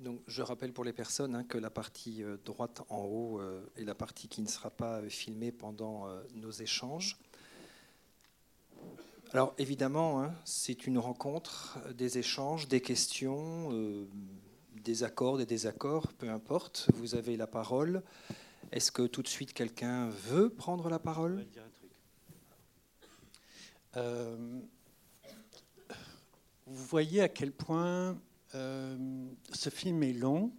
Donc, je rappelle pour les personnes hein, que la partie euh, droite en haut euh, est la partie qui ne sera pas filmée pendant nos échanges. Alors évidemment, hein, c'est une rencontre, des échanges, des questions, des accords, des désaccords, peu importe. Vous avez la parole. Est-ce que tout de suite quelqu'un veut prendre la parole? Vous voyez à quel point euh, ce film est long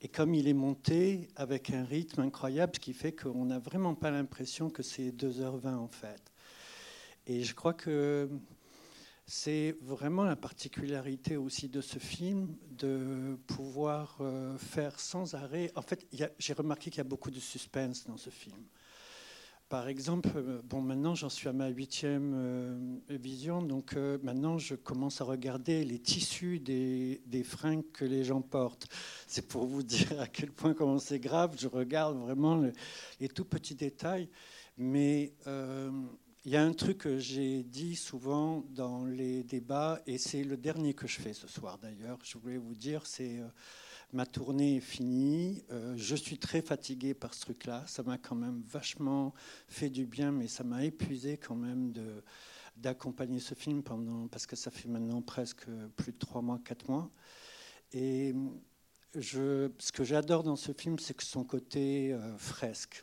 et comme il est monté avec un rythme incroyable, ce qui fait qu'on n'a vraiment pas l'impression que c'est 2h20 en fait. Et je crois que c'est vraiment la particularité aussi de ce film de pouvoir euh, faire sans arrêt. En fait, j'ai remarqué qu'il y a beaucoup de suspense dans ce film. Par exemple, euh, bon, maintenant j'en suis à ma huitième euh, vision, donc euh, maintenant je commence à regarder les tissus des, des fringues que les gens portent. C'est pour vous dire à quel point comment c'est grave. Je regarde vraiment les tout petits détails, mais il y a un truc que j'ai dit souvent dans les débats, et c'est le dernier que je fais ce soir d'ailleurs. Je voulais vous dire, c'est ma tournée est finie. Euh, je suis très fatigué par ce truc-là. Ça m'a quand même vachement fait du bien, mais ça m'a épuisé quand même de, d'accompagner ce film pendant, parce que ça fait maintenant presque plus de trois mois, quatre mois. Et je, ce que j'adore dans ce film, c'est que son côté euh, fresque.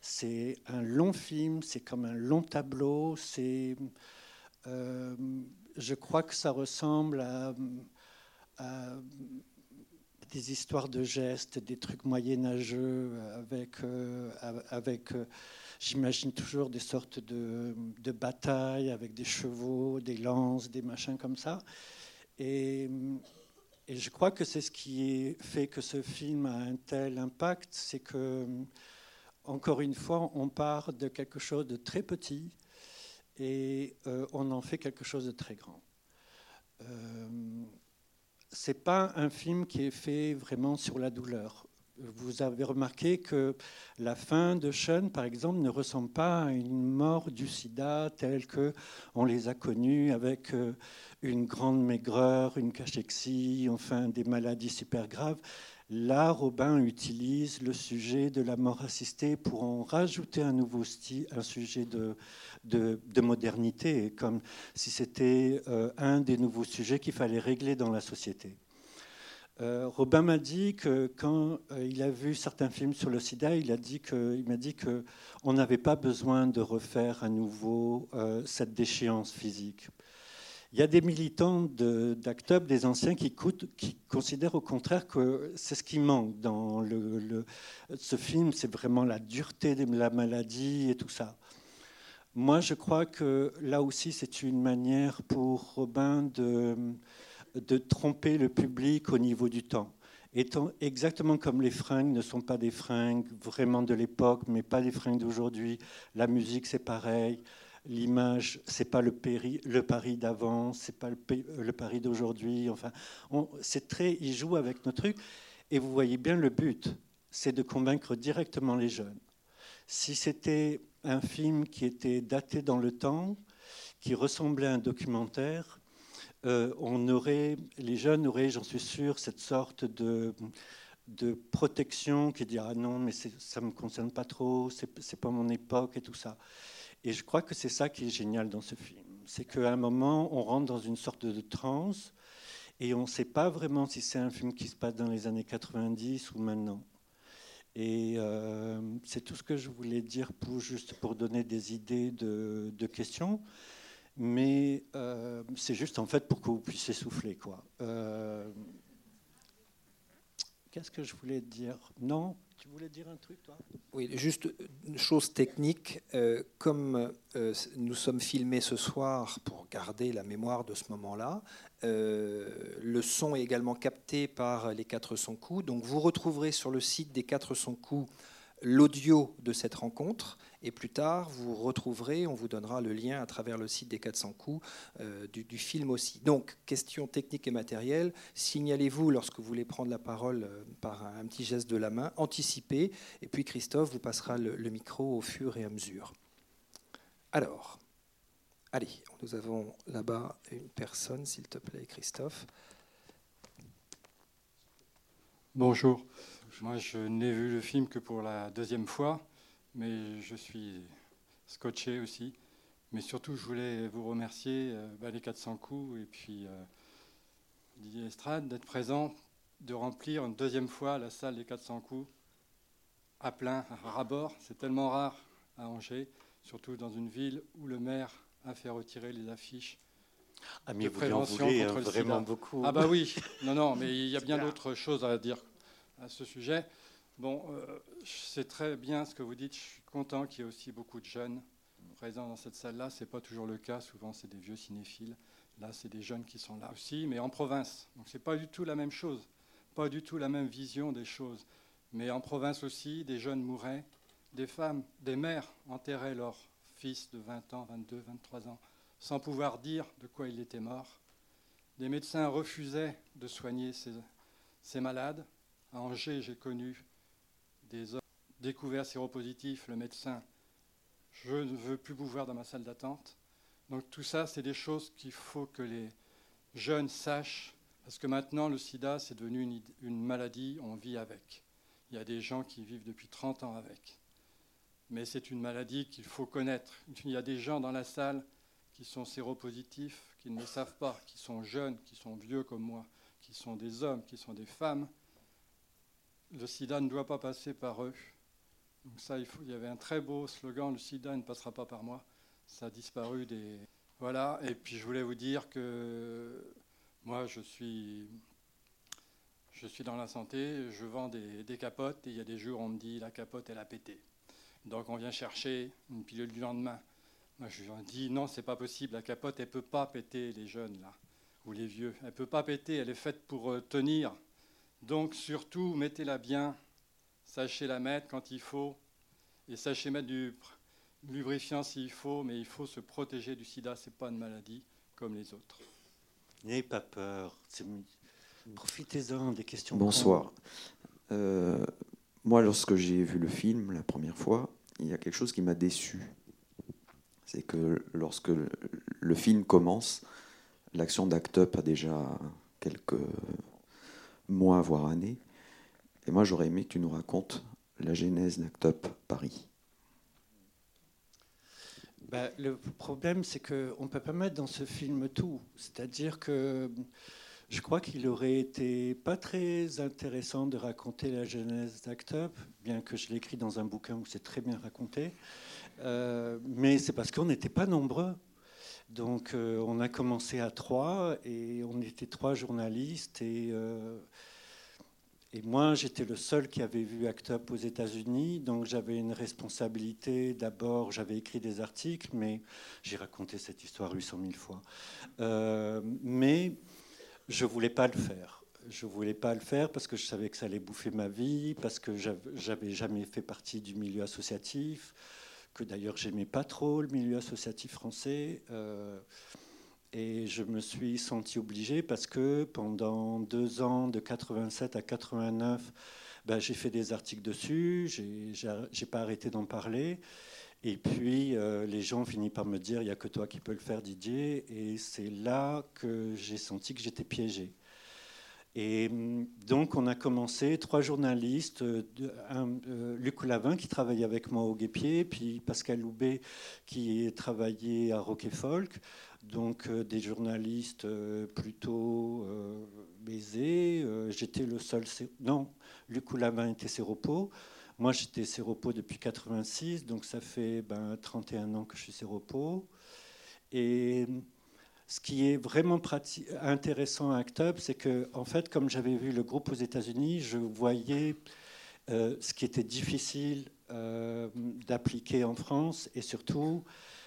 C'est un long film, c'est comme un long tableau. C'est, euh, je crois que ça ressemble à des histoires de gestes, des trucs moyenâgeux, avec, euh, avec euh, j'imagine toujours des sortes de, de, batailles avec des chevaux, des lances, des machins comme ça. Et, et je crois que c'est ce qui fait que ce film a un tel impact, c'est que, encore une fois, on part de quelque chose de très petit et euh, on en fait quelque chose de très grand c'est pas un film qui est fait vraiment sur la douleur. Vous avez remarqué que la fin de Sean, par exemple, ne ressemble pas à une mort du sida telle que on les a connus avec euh, une grande maigreur, une cachexie, enfin des maladies super graves. Là, Robin utilise le sujet de la mort assistée pour en rajouter un nouveau style, un sujet de, de, modernité, comme si c'était euh, un des nouveaux sujets qu'il fallait régler dans la société. Euh, Robin m'a dit que quand euh, il a vu certains films sur le sida, il m'a dit qu'on n'avait pas besoin de refaire à nouveau cette déchéance physique. Il y a des militants d'ACT des anciens, qui, qui, considèrent au contraire que c'est ce qui manque dans le, ce film, c'est vraiment la dureté de la maladie et tout ça. Moi, je crois que là aussi, c'est une manière pour Robin de, de tromper le public au niveau du temps. Étant exactement comme les fringues ne sont pas des fringues vraiment de l'époque, mais pas des fringues d'aujourd'hui, la musique c'est pareil, l'image c'est pas le, le Paris d'avant, c'est pas le, le Paris d'aujourd'hui. Enfin, c'est très, il joue avec nos trucs, et vous voyez bien le but, c'est de convaincre directement les jeunes. Si c'était un film qui était daté dans le temps, qui ressemblait à un documentaire, euh, on aurait, les jeunes auraient, j'en suis sûr, cette sorte de, de protection qui dit ah non mais ça me concerne pas trop, c'est pas mon époque et tout ça. Et je crois que c'est ça qui est génial dans ce film, c'est qu'à un moment on rentre dans une sorte de transe et on ne sait pas vraiment si c'est un film qui se passe dans les années 90 ou maintenant. Et euh, c'est tout ce que je voulais dire pour, juste pour donner des idées de, questions. Mais euh, c'est juste en fait pour que vous puissiez souffler. Quoi. Euh, qu'est-ce que je voulais dire? Non Tu voulais dire un truc, toi? Oui, juste une chose technique. comme nous sommes filmés ce soir pour garder la mémoire de ce moment-là, euh, le son est également capté par les 400 coups. Donc vous retrouverez sur le site des 400 coups l'audio de cette rencontre. Et plus tard, vous retrouverez, on vous donnera le lien à travers le site des 400 coups euh, du, film aussi. Donc, question technique et matérielle, signalez-vous lorsque vous voulez prendre la parole euh, par un, petit geste de la main, anticipez, et puis Christophe vous passera le micro au fur et à mesure. Alors, Allez, nous avons là-bas une personne, s'il te plaît, Christophe. Bonjour. Moi, je n'ai vu le film que pour la deuxième fois, mais je suis scotché aussi. Mais surtout, je voulais vous remercier, euh, bah, les 400 coups, et puis euh, Didier Estrade, d'être présent, de remplir une deuxième fois la salle des 400 coups à plein, à rabord. C'est tellement rare à Angers, surtout dans une ville où le maire a fait retirer les affiches ah, mais de prévention voulez, contre le vraiment beaucoup. Ah bah oui, non, non, mais il y a bien d'autres choses à dire à ce sujet. Bon, euh, c'est très bien ce que vous dites. Je suis content qu'il y ait aussi beaucoup de jeunes présents dans cette salle-là. Ce n'est pas toujours le cas. Souvent, c'est des vieux cinéphiles. Là, c'est des jeunes qui sont là aussi, mais en province. Donc, ce n'est pas du tout la même chose. Pas du tout la même vision des choses. Mais en province aussi, des jeunes mouraient. Des femmes, des mères enterraient leurs fils de 20 ans, 22, 23 ans, sans pouvoir dire de quoi il était mort. Des médecins refusaient de soigner ces, ces malades. À Angers, j'ai connu des hommes découverts séropositifs, le médecin, je ne veux plus vous voir dans ma salle d'attente. Donc tout ça, c'est des choses qu'il faut que les jeunes sachent, parce que maintenant, le sida, c'est devenu une, une, maladie, on vit avec. Il y a des gens qui vivent depuis 30 ans avec. Mais c'est une maladie qu'il faut connaître. Il y a des gens dans la salle qui sont séropositifs, qui ne le savent pas, qui sont jeunes, qui sont vieux comme moi, qui sont des hommes, qui sont des femmes, le sida ne doit pas passer par eux. Donc ça, il, il y avait un très beau slogan, le sida ne passera pas par moi. Ça a disparu des... Voilà, et puis je voulais vous dire que moi, je suis, je suis dans la santé, je vends des, des capotes, et il y a des jours, on me dit, la capote, elle a pété. Donc on vient chercher une pilule du lendemain. Moi, je leur dis, non, c'est pas possible, la capote, elle peut pas péter, les jeunes, là, ou les vieux. Elle peut pas péter, elle est faite pour euh, tenir. Donc surtout, mettez-la bien, sachez la mettre quand il faut, et sachez mettre du lubrifiant s'il faut, mais il faut se protéger du sida, ce n'est pas une maladie comme les autres. N'ayez pas peur, profitez-en des questions. Bonsoir. Euh, moi, lorsque j'ai vu le film la première fois, il y a quelque chose qui m'a déçu. C'est que lorsque le film commence, l'action d'Act Up a déjà quelques mois, voire années. Et moi, j'aurais aimé que tu nous racontes la genèse d'Actop Paris. Bah, le problème, c'est qu'on ne peut pas mettre dans ce film tout. C'est-à-dire que je crois qu'il aurait été pas très intéressant de raconter la genèse d'Actop, bien que je l'écris dans un bouquin où c'est très bien raconté. Euh, mais c'est parce qu'on n'était pas nombreux. Donc euh, on a commencé à trois et on était trois journalistes et, euh, et moi j'étais le seul qui avait vu Act Up aux États-Unis. Donc j'avais une responsabilité. D'abord j'avais écrit des articles, mais j'ai raconté cette histoire 800 000 fois. Euh, mais je voulais pas le faire. Je voulais pas le faire parce que je savais que ça allait bouffer ma vie, parce que j'avais jamais fait partie du milieu associatif que d'ailleurs j'aimais pas trop le milieu associatif français. Euh, et je me suis senti obligé parce que pendant deux ans, de 87 à 89, ben, j'ai fait des articles dessus, j'ai pas arrêté d'en parler. Et puis euh, les gens finissent par me dire il n'y a que toi qui peux le faire, Didier. Et c'est là que j'ai senti que j'étais piégé. Et hum, donc, on a commencé, trois journalistes, euh, euh, Luc Lavin qui travaillait avec moi au Guépier, puis Pascal Loubet qui travaillait à Rock Folk, donc euh, des journalistes plutôt baisés. J'étais le seul. Non, Luc Lavin était séropo. Moi, j'étais séropo depuis 86, donc ça fait ben, 31 ans que je suis séropo. Et hum, ce qui est vraiment intéressant à Act Up, c'est que, en fait, comme j'avais vu le groupe aux États-Unis, je voyais euh, ce qui était difficile euh, d'appliquer en France et surtout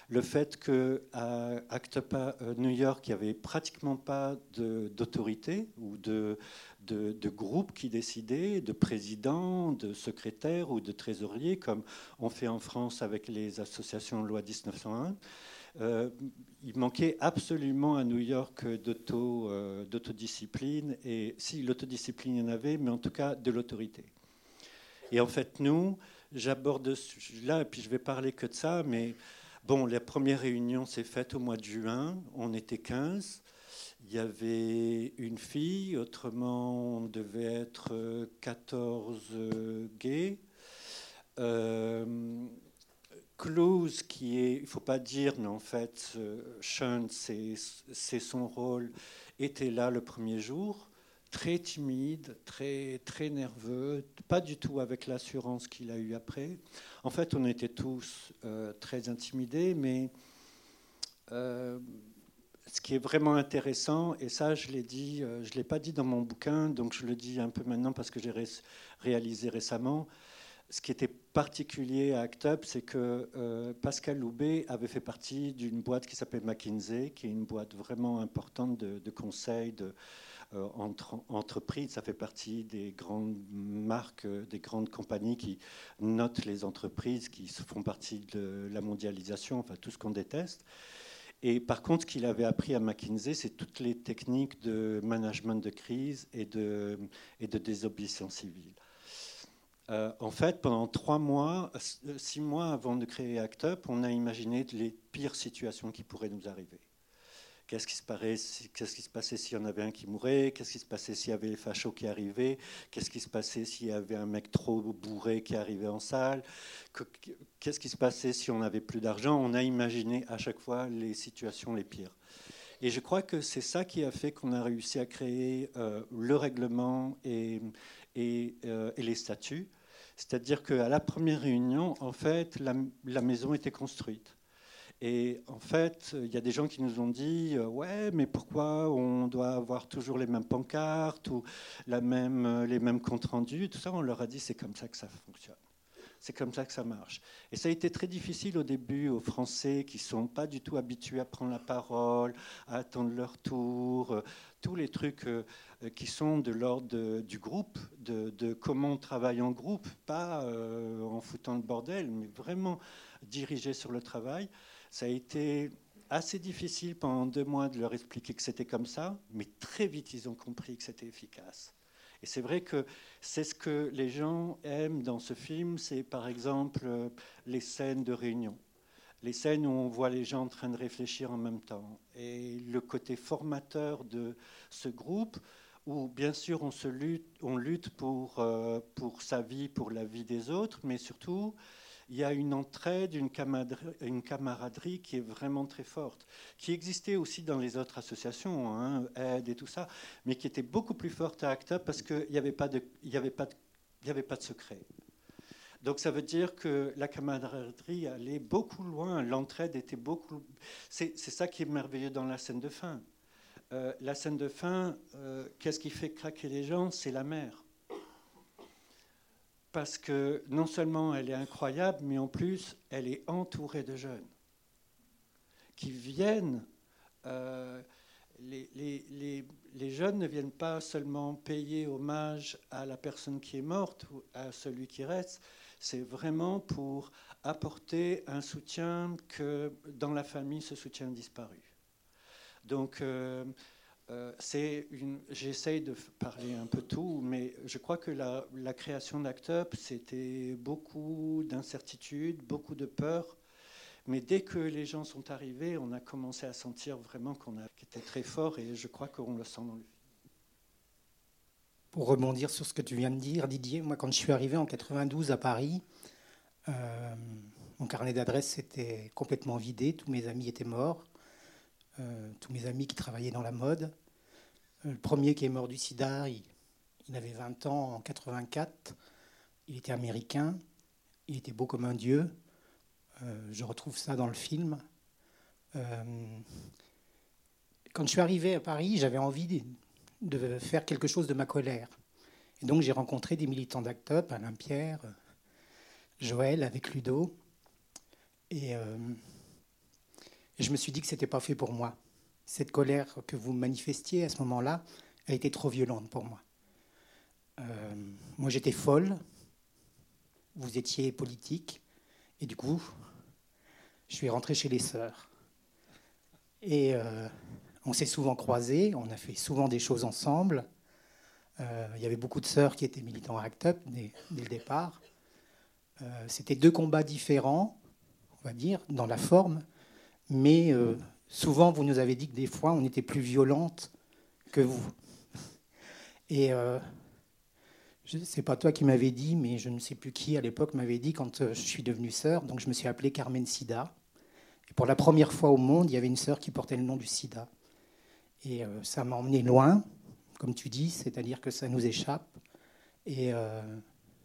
le fait qu'à Act Up euh, New York, il n'y avait pratiquement pas d'autorité ou de, de, de groupe qui décidait, de président, de secrétaire ou de trésorier, comme on fait en France avec les associations loi 1901. Euh, il manquait absolument à New York euh, d'autodiscipline. et si l'autodiscipline, il y en avait, mais en tout cas de l'autorité. Et en fait, nous, j'aborde là, et puis je vais parler que de ça, mais bon, la première réunion s'est faite au mois de juin, on était 15. il y avait une fille, autrement on devait être 14 gays. Euh, Close, qui est, il ne faut pas dire, mais en fait, Sean, c'est son rôle, était là le premier jour, très timide, très, très nerveux, pas du tout avec l'assurance qu'il a eue après. En fait, on était tous euh, très intimidés, mais euh, ce qui est vraiment intéressant, et ça je l'ai dit, euh, je l'ai pas dit dans mon bouquin, donc je le dis un peu maintenant parce que j'ai réalisé récemment, ce qui était particulier à ACT UP, c'est que euh, Pascal Loubet avait fait partie d'une boîte qui s'appelle McKinsey, qui est une boîte vraiment importante de, de conseils de, euh, entre entreprises. Ça fait partie des grandes marques, euh, des grandes compagnies qui notent les entreprises, qui font partie de la mondialisation, enfin tout ce qu'on déteste. Et par contre, ce qu'il avait appris à McKinsey, c'est toutes les techniques de management de crise et de, et de désobéissance civile. Euh, en fait, pendant trois mois, euh, six mois avant de créer ACT UP, on a imaginé les pires situations qui pourraient nous arriver. Qu'est-ce qui, se passait s'il y en avait un qui mourait? Qu'est-ce qui se passait s'il y avait les fachos qui arrivaient? Qu'est-ce qui se passait s'il y avait un mec trop bourré qui arrivait en salle? Qu'est-ce qui se passait si on n'avait plus d'argent? On a imaginé à chaque fois les situations les pires. Et je crois que c'est ça qui a fait qu'on a réussi à créer euh, le règlement et, et les statuts c'est-à-dire qu'à la première réunion, en fait, la, maison était construite. Et en fait, il y a des gens qui nous ont dit euh, Ouais, mais pourquoi on doit avoir toujours les mêmes pancartes ou la même, euh, les mêmes comptes rendus Tout ça, on leur a dit C'est comme ça que ça fonctionne. C'est comme ça que ça marche. Et ça a été très difficile au début aux Français qui ne sont pas du tout habitués à prendre la parole, à attendre leur tour, euh, tous les trucs qui sont de l'ordre du groupe, de, comment on travaille en groupe, pas euh, en foutant le bordel, mais vraiment dirigé sur le travail. Ça a été assez difficile pendant deux mois de leur expliquer que c'était comme ça, mais très vite ils ont compris que c'était efficace. Et c'est vrai que c'est ce que les gens aiment dans ce film, c'est par exemple euh, les scènes de réunion, les scènes où on voit les gens en train de réfléchir en même temps, et le côté formateur de ce groupe, où bien sûr on, lutte, euh, pour sa vie, pour la vie des autres, mais surtout il y a une entraide, une camaraderie, qui est vraiment très forte, qui existait aussi dans les autres associations, hein, Aide et tout ça, mais qui était beaucoup plus forte à ACTA parce qu'il n'y avait pas de secret. Donc ça veut dire que la camaraderie allait beaucoup loin, l'entraide était beaucoup... C'est ça qui est merveilleux dans la scène de fin. Euh, la scène de fin, euh, qu'est-ce qui fait craquer les gens? C'est la mer parce que non seulement elle est incroyable, mais en plus elle est entourée de jeunes qui viennent. Euh, les, jeunes ne viennent pas seulement payer hommage à la personne qui est morte ou à celui qui reste, c'est vraiment pour apporter un soutien que dans la famille ce soutien disparu. Donc euh, euh, j'essaye de parler un peu tout, mais je crois que la, création d'Act Up, c'était beaucoup d'incertitudes, beaucoup de peur. Mais dès que les gens sont arrivés, on a commencé à sentir vraiment qu'on était très fort et je crois qu'on le sent dans le. Pour rebondir sur ce que tu viens de dire, Didier, moi quand je suis arrivé en 92 à Paris, euh, mon carnet d'adresses était complètement vidé, tous mes amis étaient morts. Euh, tous mes amis qui travaillaient dans la mode. Euh, le premier qui est mort du sida, il, avait 20 ans en 84. Il était américain. Il était beau comme un dieu. Euh, je retrouve ça dans le film. quand je suis arrivé à Paris, j'avais envie de, faire quelque chose de ma colère. Et donc j'ai rencontré des militants d'Act Up, Alain Pierre, Joël avec Ludo. Et et je me suis dit que ce n'était pas fait pour moi. Cette colère que vous manifestiez à ce moment-là a été trop violente pour moi. Euh, moi, j'étais folle. Vous étiez politique. Et du coup, je suis rentré chez les sœurs. Et euh, on s'est souvent croisés, on a fait souvent des choses ensemble. Euh, il y avait beaucoup de sœurs qui étaient militants à ACT UP dès le départ. C'était deux combats différents, on va dire, dans la forme, mais euh, souvent, vous nous avez dit que des fois, on était plus violente que vous. Et euh, pas toi qui m'avais dit, mais je ne sais plus qui à l'époque m'avait dit quand euh, je suis devenue sœur. Donc je me suis appelée Carmen Sida. Et pour la première fois au monde, il y avait une sœur qui portait le nom du sida. Et euh, ça m'a emmené loin, comme tu dis, c'est-à-dire que ça nous échappe. Et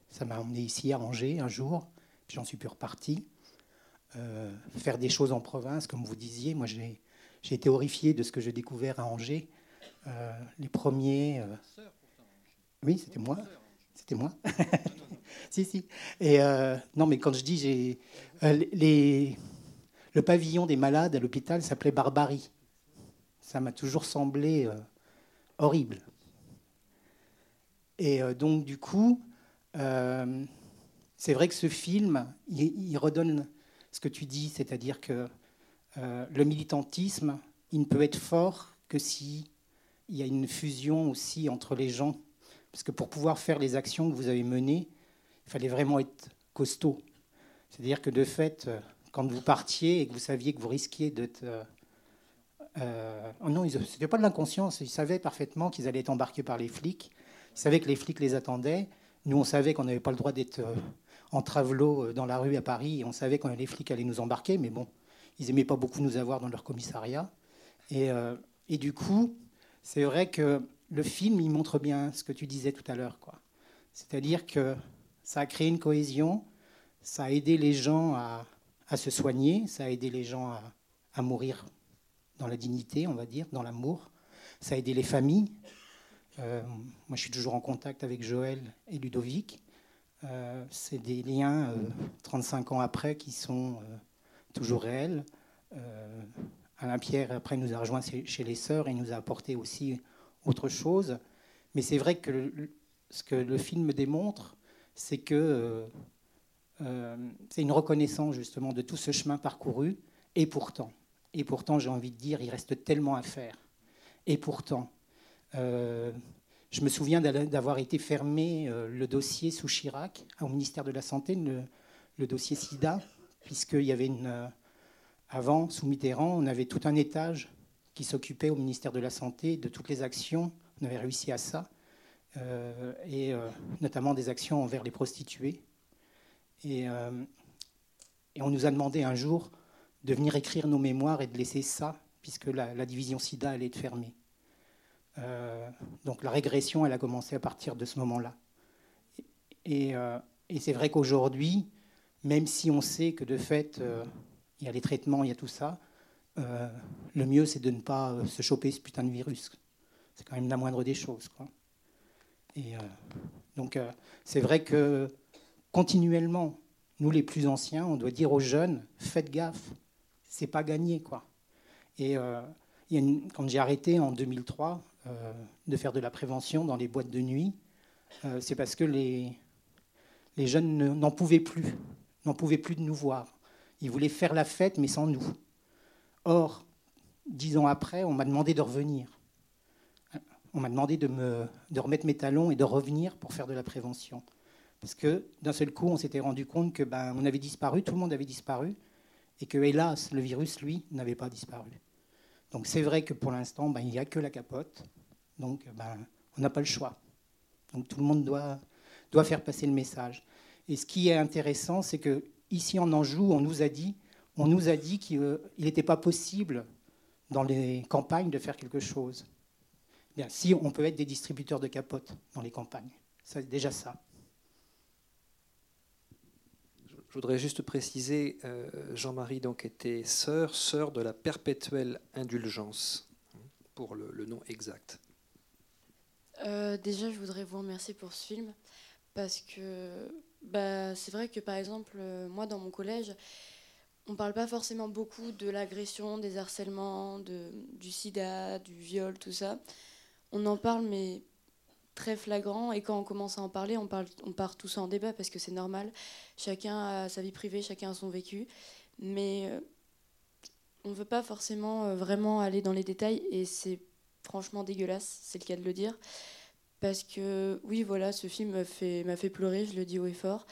ça m'a emmené ici à Angers un jour, puis j'en suis plus reparti. Faire des choses en province, comme vous disiez. Moi, j'ai été horrifié de ce que j'ai découvert à Angers. les premiers. Oui, c'était moi. C'était moi Si, si. Et euh, non, mais quand je dis, j'ai. Euh, le pavillon des malades à l'hôpital s'appelait Barbarie. Ça m'a toujours semblé euh, horrible. Et donc, du coup, c'est vrai que ce film, il, redonne ce que tu dis, c'est-à-dire que le militantisme, il ne peut être fort que si il y a une fusion aussi entre les gens parce que pour pouvoir faire les actions que vous avez menées, il fallait vraiment être costaud. C'est-à-dire que de fait, euh, quand vous partiez et que vous saviez que vous risquiez d'être... Euh, euh, oh non, ce n'était pas de l'inconscience. Ils savaient parfaitement qu'ils allaient être embarqués par les flics. Ils savaient que les flics les attendaient. Nous, on savait qu'on n'avait pas le droit d'être en travelot dans la rue à Paris. Et on savait quand les flics allaient nous embarquer. Mais bon, ils n'aimaient pas beaucoup nous avoir dans leur commissariat. Et, et du coup, c'est vrai que le film, il montre bien ce que tu disais tout à l'heure. Quoi. C'est-à-dire que ça a créé une cohésion, ça a aidé les gens à, se soigner, ça a aidé les gens à, mourir dans la dignité, on va dire, dans l'amour. Ça a aidé les familles. Euh, moi, je suis toujours en contact avec Joël et Ludovic. Euh, c'est des liens, 35 euh, ans après, qui sont toujours réels. Alain Pierre, après, nous a rejoint chez les sœurs et nous a apporté aussi autre chose. Mais c'est vrai que ce que le film démontre, c'est que euh, euh, c'est une reconnaissance justement de tout ce chemin parcouru. Et pourtant, et pourtant, j'ai envie de dire, il reste tellement à faire. Et pourtant, euh, je me souviens d'avoir été fermé le dossier sous Chirac au ministère de la Santé, le, dossier SIDA, puisqu'il y avait une. Avant, sous Mitterrand, on avait tout un étage qui s'occupait au ministère de la Santé de toutes les actions. On avait réussi à ça, euh, et euh, notamment des actions envers les prostituées. Et, euh, et, on nous a demandé un jour de venir écrire nos mémoires et de laisser ça, puisque la, division SIDA allait être fermée. Donc la régression, elle a commencé à partir de ce moment-là. Et, et c'est vrai qu'aujourd'hui, même si on sait que de fait, il y a les traitements, il y a tout ça, euh, le mieux, c'est de ne pas euh, se choper ce putain de virus. C'est quand même la moindre des choses. Et euh, donc, c'est vrai que continuellement, nous les plus anciens, on doit dire aux jeunes faites gaffe, c'est pas gagné. Quoi. Et quand j'ai arrêté en 2003 de faire de la prévention dans les boîtes de nuit, c'est parce que les, jeunes n'en pouvaient plus, n'en pouvaient plus de nous voir. Ils voulaient faire la fête, mais sans nous. Or, dix ans après, on m'a demandé de revenir. On m'a demandé de remettre mes talons et de revenir pour faire de la prévention. Parce que d'un seul coup, on s'était rendu compte que ben, on avait disparu, tout le monde avait disparu, et que hélas, le virus, lui, n'avait pas disparu. Donc c'est vrai que pour l'instant, ben, il n'y a que la capote. Donc ben, on n'a pas le choix. Donc tout le monde doit, faire passer le message. Et ce qui est intéressant, c'est que ici en Anjou, on nous a dit on nous a dit qu'il n'était pas possible dans les campagnes de faire quelque chose. Bien, si on peut être des distributeurs de capotes dans les campagnes, c'est déjà ça. Je voudrais juste préciser, euh, Jean-Marie donc était sœur, sœur de la perpétuelle indulgence, pour le, nom exact. Euh, déjà, je voudrais vous remercier pour ce film, parce que bah, c'est vrai que par exemple, euh, moi dans mon collège, on parle pas forcément beaucoup de l'agression, des harcèlements, de, du sida, du viol, tout ça. On en parle, mais très flagrant. Et quand on commence à en parler, on, parle, on part tous en débat parce que c'est normal. Chacun a sa vie privée, chacun a son vécu. Mais euh, on ne veut pas forcément euh, vraiment aller dans les détails et c'est franchement dégueulasse, c'est le cas de le dire. Parce que, oui, voilà, ce film m'a fait, fait pleurer, je le dis haut et fort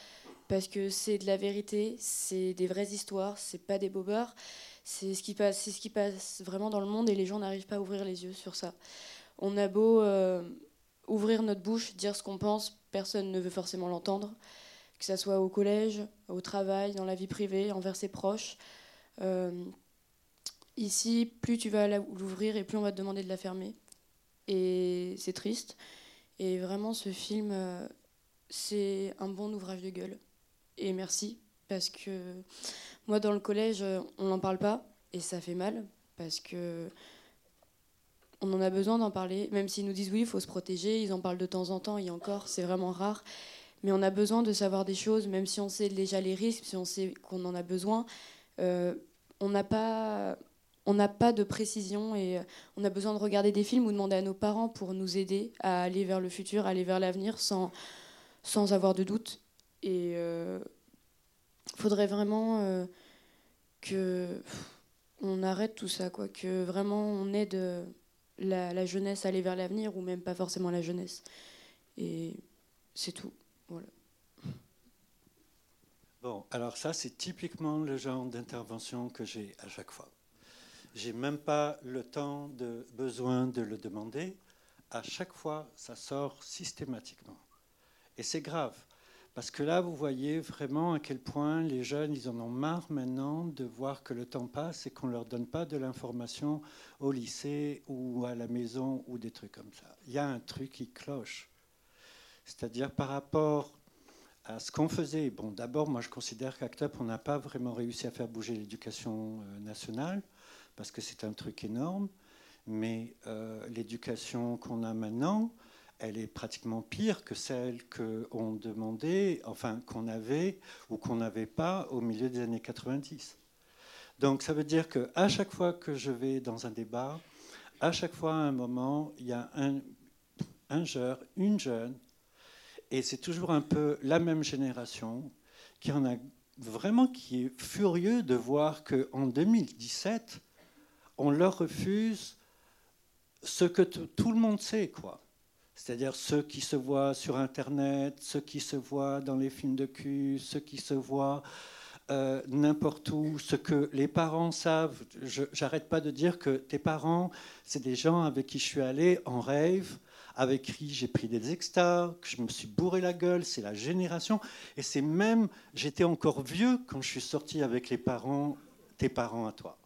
parce que c'est de la vérité, c'est des vraies histoires, c'est pas des bobeurs, c'est ce qui passe, ce qui passe vraiment dans le monde et les gens n'arrivent pas à ouvrir les yeux sur ça. On a beau euh, ouvrir notre bouche, dire ce qu'on pense, personne ne veut forcément l'entendre, que ce soit au collège, au travail, dans la vie privée, envers ses proches. Euh, ici, plus tu vas l'ouvrir et plus on va te demander de la fermer. Et c'est triste. Et vraiment, ce film, euh, c'est un bon ouvrage de gueule. Et merci, parce que moi, dans le collège, on n'en parle pas, et ça fait mal, parce que on en a besoin d'en parler, même s'ils nous disent oui, il faut se protéger, ils en parlent de temps en temps, et encore, c'est vraiment rare. Mais on a besoin de savoir des choses, même si on sait déjà les risques, si on sait qu'on en a besoin. Euh, on n'a pas, pas de précision et on a besoin de regarder des films ou demander à nos parents pour nous aider à aller vers le futur, aller vers l'avenir sans, sans avoir de doute. Et il euh, faudrait vraiment euh, que on arrête tout ça, quoi, que vraiment on aide la, jeunesse aller vers l'avenir ou même pas forcément la jeunesse. Et c'est tout. Voilà. Bon, alors ça, c'est typiquement le genre d'intervention que j'ai à chaque fois. J'ai même pas le temps de besoin de le demander. À chaque fois, ça sort systématiquement. Et c'est grave. Parce que là, vous voyez vraiment à quel point les jeunes, ils en ont marre maintenant de voir que le temps passe et qu'on ne leur donne pas de l'information au lycée ou à la maison ou des trucs comme ça. Il y a un truc qui cloche. C'est-à-dire par rapport à ce qu'on faisait. Bon, d'abord, moi, je considère qu'ACT on n'a pas vraiment réussi à faire bouger l'éducation euh, nationale, parce que c'est un truc énorme. Mais euh, l'éducation qu'on a maintenant, elle est pratiquement pire que celle qu'on demandait, enfin qu'on avait ou qu'on n'avait pas au milieu des années 90. Donc ça veut dire qu'à chaque fois que je vais dans un débat, à chaque fois à un moment, il y a un, un jeune, une jeune, et c'est toujours un peu la même génération qui en a vraiment qui est furieux de voir qu'en 2017, on leur refuse ce que tout le monde sait, quoi c'est-à-dire ceux qui se voient sur Internet, ceux qui se voient dans les films de cul, ceux qui se voient euh, n'importe où, ce que les parents savent. J'arrête pas de dire que tes parents, c'est des gens avec qui je suis allé en rêve, avec qui j'ai pris des extas, que je me suis bourré la gueule, c'est la génération. Et c'est même, j'étais encore vieux quand je suis sorti avec les parents, tes parents à toi.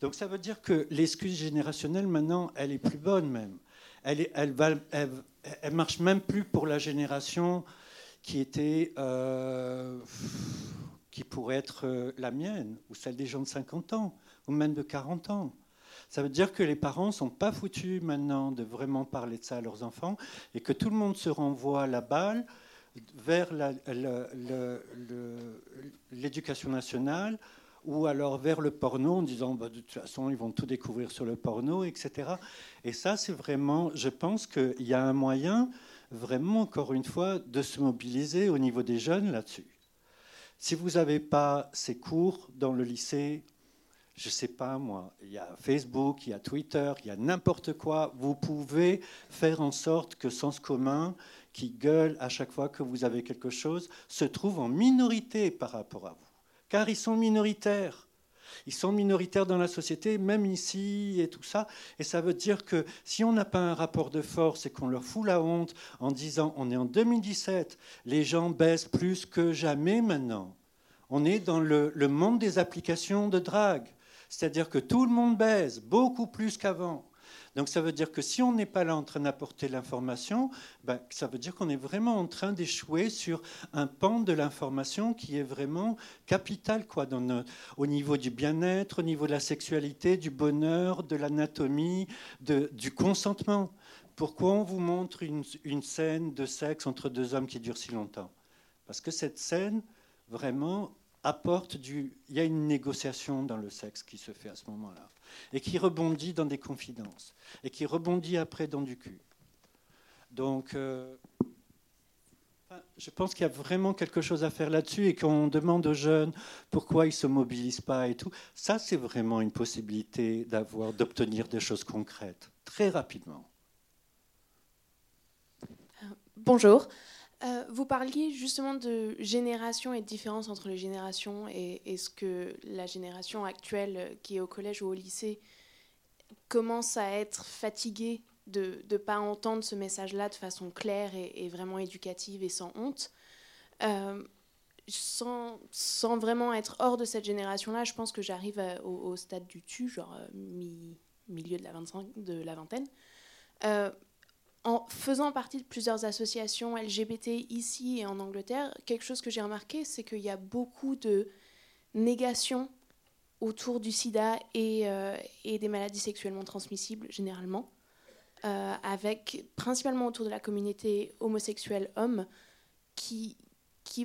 Donc ça veut dire que l'excuse générationnelle, maintenant, elle est plus bonne même elle, elle, marche même plus pour la génération qui était, euh, qui pourrait être euh, la mienne, ou celle des gens de 50 ans, ou même de 40 ans. Ça veut dire que les parents sont pas foutus maintenant de vraiment parler de ça à leurs enfants et que tout le monde se renvoie la balle vers l'éducation nationale ou alors vers le porno en disant bah, de toute façon ils vont tout découvrir sur le porno, etc. Et ça, c'est vraiment, je pense qu'il y a un moyen, vraiment, encore une fois, de se mobiliser au niveau des jeunes là-dessus. Si vous n'avez pas ces cours dans le lycée, je ne sais pas moi, il y a Facebook, il y a Twitter, il y a n'importe quoi, vous pouvez faire en sorte que Sens commun, qui gueule à chaque fois que vous avez quelque chose, se trouve en minorité par rapport à vous car ils sont minoritaires. Ils sont minoritaires dans la société, même ici et tout ça. Et ça veut dire que si on n'a pas un rapport de force et qu'on leur fout la honte en disant on est en 2017, les gens baissent plus que jamais maintenant. On est dans le, monde des applications de drague. C'est-à-dire que tout le monde baise, beaucoup plus qu'avant. Donc ça veut dire que si on n'est pas là en train d'apporter l'information, ben, ça veut dire qu'on est vraiment en train d'échouer sur un pan de l'information qui est vraiment capital quoi, au niveau du bien-être, au niveau de la sexualité, du bonheur, de l'anatomie, du consentement. Pourquoi on vous montre une scène de sexe entre deux hommes qui dure si longtemps? Parce que cette scène, vraiment, apporte du... Il y a une négociation dans le sexe qui se fait à ce moment-là et qui rebondit dans des confidences, et qui rebondit après dans du cul. Donc, euh, je pense qu'il y a vraiment quelque chose à faire là-dessus et qu'on demande aux jeunes pourquoi ils ne se mobilisent pas et tout. Ça, c'est vraiment une possibilité d'avoir, d'obtenir des choses concrètes, très rapidement. Bonjour. Euh, vous parliez justement de génération et de différence entre les générations et, et, ce que la génération actuelle qui est au collège ou au lycée commence à être fatiguée de ne pas entendre ce message-là de façon claire et, vraiment éducative et sans honte. Euh, sans, vraiment être hors de cette génération-là, je pense que j'arrive au, stade du tu, genre euh, mi, milieu de la, 25, de la vingtaine. Euh, en faisant partie de plusieurs associations LGBT ici et en Angleterre, quelque chose que j'ai remarqué, c'est qu'il y a beaucoup de négation autour du sida et, et des maladies sexuellement transmissibles généralement. Euh, avec principalement autour de la communauté homosexuelle homme, qui,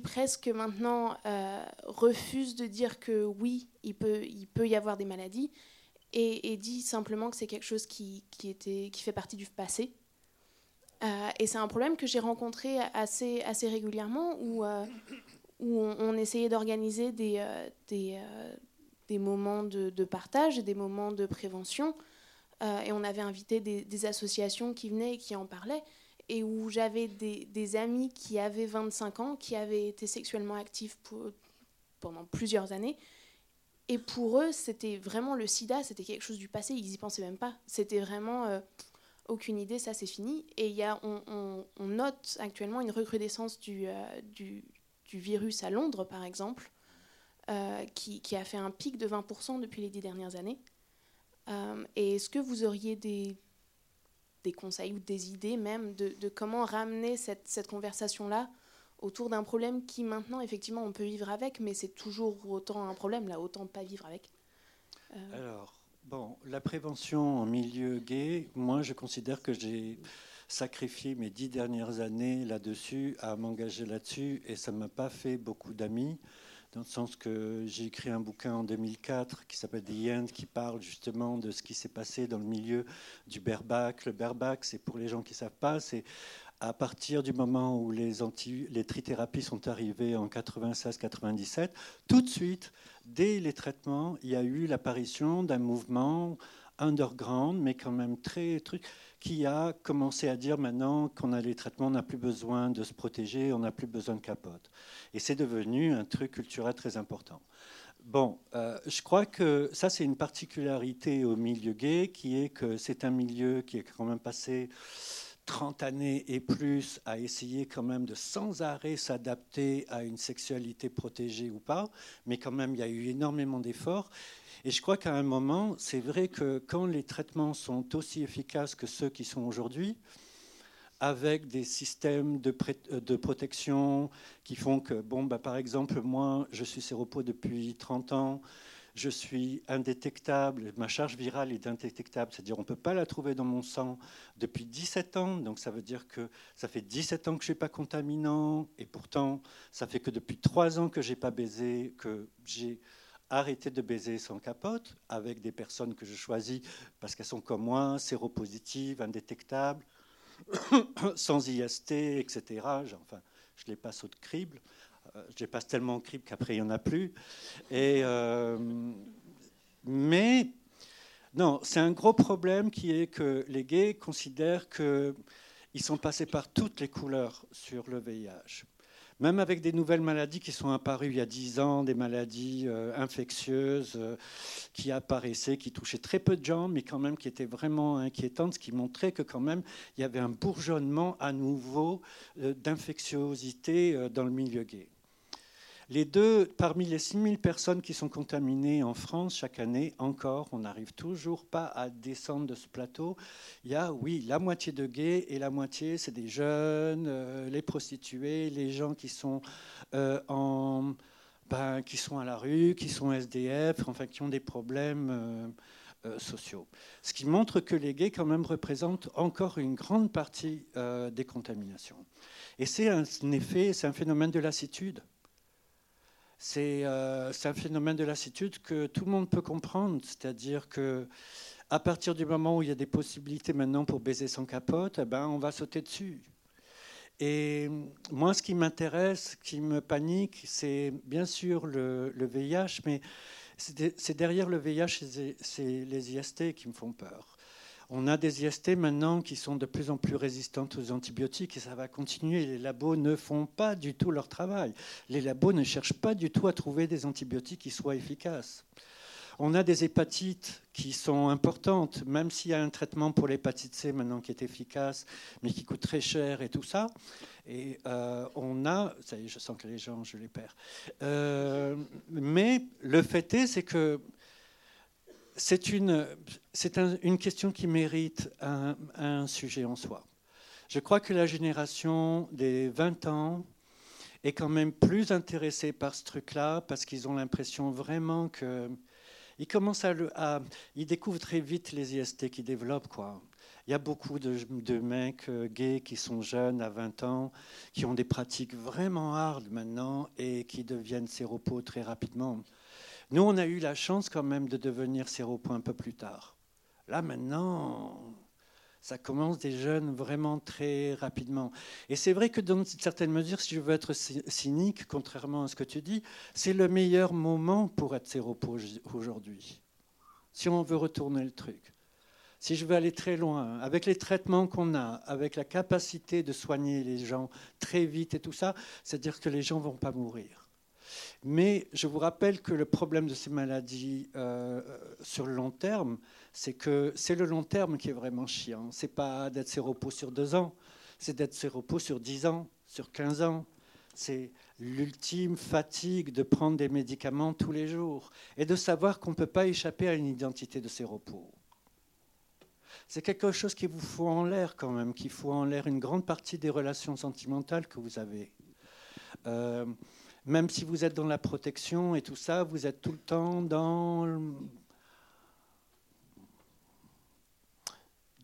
presque maintenant euh, refuse de dire que oui, il peut, y avoir des maladies, et, dit simplement que c'est quelque chose qui fait partie du passé. Euh, et c'est un problème que j'ai rencontré assez, assez régulièrement, où, où on, essayait d'organiser des, des, des, moments de, partage et des moments de prévention euh, et on avait invité des, associations qui venaient et qui en parlaient. Et où j'avais des, amis qui avaient 25 ans, qui avaient été sexuellement actifs pendant plusieurs années. Et pour eux, c'était vraiment le sida, c'était quelque chose du passé, ils y pensaient même pas. C'était vraiment euh, aucune idée, ça c'est fini. Et y a, on, note actuellement une recrudescence du, euh, virus à Londres, par exemple, qui, qui, a fait un pic de 20% depuis les dix dernières années. Euh, et est-ce que vous auriez des, conseils ou des idées même de, comment ramener cette, cette conversation-là autour d'un problème qui maintenant, effectivement, on peut vivre avec, mais c'est toujours autant un problème, là, autant pas vivre avec? Euh. Alors, bon, la prévention en milieu gay, moi, je considère que j'ai sacrifié mes dix dernières années là-dessus, à m'engager là-dessus, et ça ne m'a pas fait beaucoup d'amis dans le sens que j'ai écrit un bouquin en 2004 qui s'appelle The End, qui parle justement de ce qui s'est passé dans le milieu du berbac. Le berbac, c'est pour les gens qui ne savent pas, c'est à partir du moment où les, anti, les trithérapies sont arrivées en 96-97, tout de suite, dès les traitements, il y a eu l'apparition d'un mouvement underground, mais quand même très truc, qui a commencé à dire maintenant qu'on a les traitements, on n'a plus besoin de se protéger, on n'a plus besoin de capote. Et c'est devenu un truc culturel très important. Bon, euh, je crois que ça, c'est une particularité au milieu gay, qui est que c'est un milieu qui est quand même passé 30 années et plus à essayer quand même de sans arrêt s'adapter à une sexualité protégée ou pas, mais quand même, il y a eu énormément d'efforts. Et je crois qu'à un moment, c'est vrai que quand les traitements sont aussi efficaces que ceux qui sont aujourd'hui, avec des systèmes de, euh, protection qui font que, bon, bah, par exemple, moi, je suis séropos depuis 30 ans, je suis indétectable, ma charge virale est indétectable, c'est-à-dire on ne peut pas la trouver dans mon sang depuis 17 ans, donc ça veut dire que ça fait 17 ans que je ne suis pas contaminant, et pourtant ça fait que depuis 3 ans que je n'ai pas baisé, que j'ai arrêter de baiser sans capote avec des personnes que je choisis parce qu'elles sont comme moi, séropositives, indétectables, sans IST, etc. Enfin, je les passe au crible. Euh, je les passe tellement au crible qu'après, il n'y en a plus. Euh, mais, non, c'est un gros problème qui est que les gays considèrent qu'ils sont passés par toutes les couleurs sur le VIH même avec des nouvelles maladies qui sont apparues il y a 10 ans, des maladies euh, infectieuses qui apparaissaient, qui touchaient très peu de gens, mais quand même qui étaient vraiment inquiétantes, ce qui montrait que quand même il y avait un bourgeonnement à nouveau d'infectiosité dans le milieu gay. Les deux, parmi les 6000 personnes qui sont contaminées en France chaque année, encore, on n'arrive toujours pas à descendre de ce plateau. Il y a, oui, la moitié de gays et la moitié, c'est des jeunes, euh, les prostituées, les gens qui sont euh, en, ben, qui sont à la rue, qui sont SDF, enfin, qui ont des problèmes. Euh, sociaux. Ce qui montre que les gays, quand même, représentent encore une grande partie des contaminations. Et c'est un effet, c'est un phénomène de lassitude. Euh, c'est un phénomène de lassitude que tout le monde peut comprendre. C'est-à-dire que à partir du moment où il y a des possibilités maintenant pour baiser sans capote, eh ben, on va sauter dessus. Et moi, ce qui m'intéresse, ce qui me panique, c'est bien sûr le, VIH, mais c'est derrière le VIH, c'est les IST qui me font peur. On a des IST maintenant qui sont de plus en plus résistantes aux antibiotiques et ça va continuer. Les labos ne font pas du tout leur travail. Les labos ne cherchent pas du tout à trouver des antibiotiques qui soient efficaces. On a des hépatites qui sont importantes, même s'il y a un traitement pour l'hépatite C maintenant qui est efficace, mais qui coûte très cher et tout ça. Et euh, on a, ça y est, je sens que les gens, je les perds. Euh, mais le fait est, c'est que c'est une, question qui mérite un, sujet en soi. Je crois que la génération des 20 ans est quand même plus intéressée par ce truc-là parce qu'ils ont l'impression vraiment que ils commencent à, découvrent très vite les IST qui développent quoi. Il y a beaucoup de, de, mecs euh, gays qui sont jeunes à 20 ans, qui ont des pratiques vraiment hard maintenant et qui deviennent séropos très rapidement. Nous, on a eu la chance quand même de devenir séropos un peu plus tard. Là maintenant, ça commence des jeunes vraiment très rapidement. Et c'est vrai que dans certaines mesures, si je veux être cynique, contrairement à ce que tu dis, c'est le meilleur moment pour être séropos aujourd'hui. Si on veut retourner le truc. Si je veux aller très loin, avec les traitements qu'on a, avec la capacité de soigner les gens très vite et tout ça, c'est-à-dire que les gens ne vont pas mourir. Mais je vous rappelle que le problème de ces maladies euh, sur le long terme, c'est que c'est le long terme qui est vraiment chiant. C'est pas d'être séropos sur deux ans, c'est d'être séropos sur dix ans, sur quinze ans. C'est l'ultime fatigue de prendre des médicaments tous les jours et de savoir qu'on ne peut pas échapper à une identité de séropos. C'est quelque chose qui vous fout en l'air quand même, qui fout en l'air une grande partie des relations sentimentales que vous avez. Euh, même si vous êtes dans la protection et tout ça, vous êtes tout le temps dans